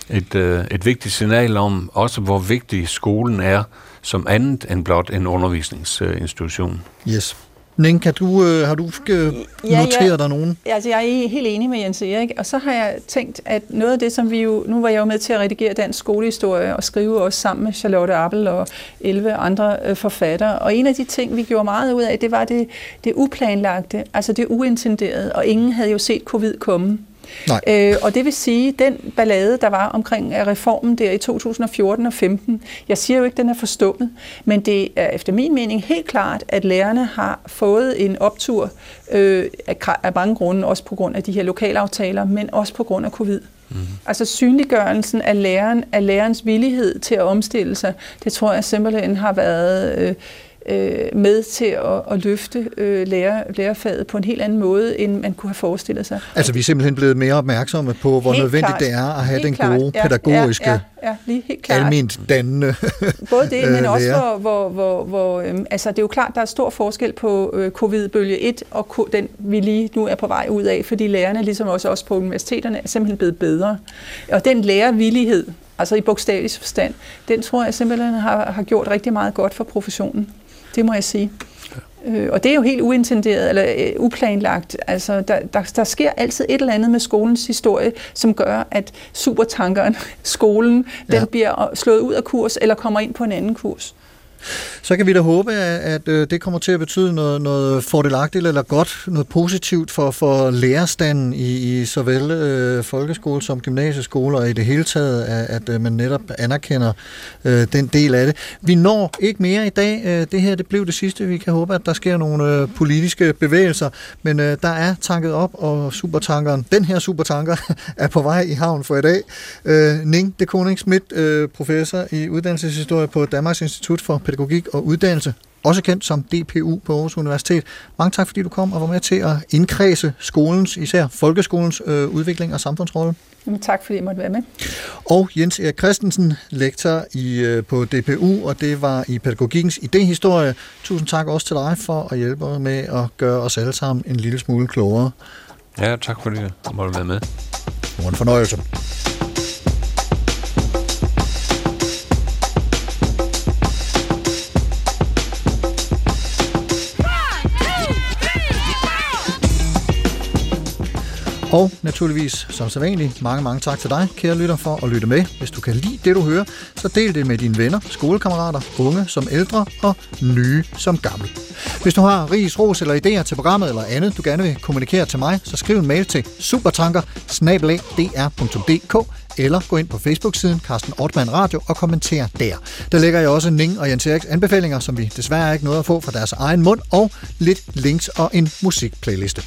et, øh, et vigtigt signal om også, hvor vigtig skolen er som andet end blot en undervisningsinstitution. Yes. Ning, kan du, øh, har du øh, Ja, noteret ja. dig nogen? Altså, jeg er helt enig med Jens Erik, og så har jeg tænkt, at noget af det, som vi jo... Nu var jeg jo med til at redigere dansk skolehistorie og skrive også sammen med Charlotte Appel og 11 andre øh, forfattere. Og en af de ting, vi gjorde meget ud af, det var det, det uplanlagte, altså det uintenderede, og ingen havde jo set covid komme. Nej. Øh, og det vil sige, den ballade, der var omkring øh, reformen der i 2014 og 15, jeg siger jo ikke, at den er forstummet, men det er efter min mening helt klart, at lærerne har fået en optur øh, af, af mange grunde, også på grund af de her lokalaftaler, men også på grund af covid. Mm. Altså synliggørelsen af, læreren, af lærerens villighed til at omstille sig, det tror jeg simpelthen har været... Øh, øh, med til at, at løfte øh, lærer, lærerfaget på en helt anden måde, end man kunne have forestillet sig. Altså, vi er simpelthen blevet mere opmærksomme på, hvor Helt nødvendigt klart. det er at have Helt den klart. gode, Ja, pædagogiske, Ja, ja, ja lige helt klart. alment dannende Både det, men øh, også lærer. hvor, hvor, hvor, hvor øhm, altså det er jo klart, der er stor forskel på øh, covid-bølge 1 og ko- den, vi lige nu er på vej ud af, fordi lærerne, ligesom også os på universiteterne, er simpelthen blevet bedre. Og den lærervillighed, altså i bogstavelig forstand, den tror jeg simpelthen har, har gjort rigtig meget godt for professionen. Det må jeg sige. Øh, og det er jo helt uintenderet eller øh, uplanlagt. Altså, der, der, der sker altid et eller andet med skolens historie, som gør, at supertankeren, skolen, den Ja. bliver slået ud af kurs eller kommer ind på en anden kurs. Så kan vi da håbe, at, at det kommer til at betyde noget, noget fordelagtigt eller godt, noget positivt for, for lærerstanden i, i såvel øh, folkeskole som gymnasieskole, og i det hele taget, at, at øh, man netop anerkender øh, den del af det. Vi når ikke mere i dag. Øh, det her det blev det sidste. Vi kan håbe, at der sker nogle øh, politiske bevægelser, men øh, der er tanket op, og supertankeren, den her supertanker, er på vej i havn for i dag. Øh, Ning de Koning Schmidt, øh, professor i uddannelseshistorie på Danmarks Institut for Pædagogik og Uddannelse, også kendt som DPU på Aarhus Universitet. Mange tak, fordi du kom og var med til at indkredse skolens, især folkeskolens øh, udvikling og samfundsrolle. Jamen, tak fordi jeg måtte være med. Og Jens Erik Christensen, lektor i, øh, på DPU, og det var i pædagogikkens idehistorie. Tusind tak også til dig for at hjælpe os med at gøre os alle sammen en lille smule klogere. Ja, tak fordi jeg måtte være med. Det var en fornøjelse. Og naturligvis, som sædvanligt, mange, mange tak til dig, kære lytter, for at lytte med. Hvis du kan lide det, du hører, så del det med dine venner, skolekammerater, unge som ældre og nye som gamle. Hvis du har ris, ros eller idéer til programmet eller andet, du gerne vil kommunikere til mig, så skriv en mail til supertanker eller gå ind på Facebook-siden Carsten Ortmann Radio og kommenter der. Der lægger jeg også Ning og Jens Eriks anbefalinger, som vi desværre ikke nåede at få fra deres egen mund, og lidt links og en musikplayliste.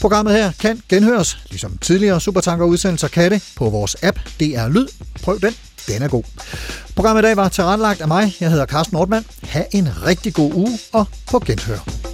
Programmet her kan genhøres, ligesom tidligere Supertanker udsendelser kan det, på vores app DR Lyd. Prøv den, den er god. Programmet i dag var tilrettelagt af mig. Jeg hedder Carsten Ortmann. Ha' en rigtig god uge og på genhør.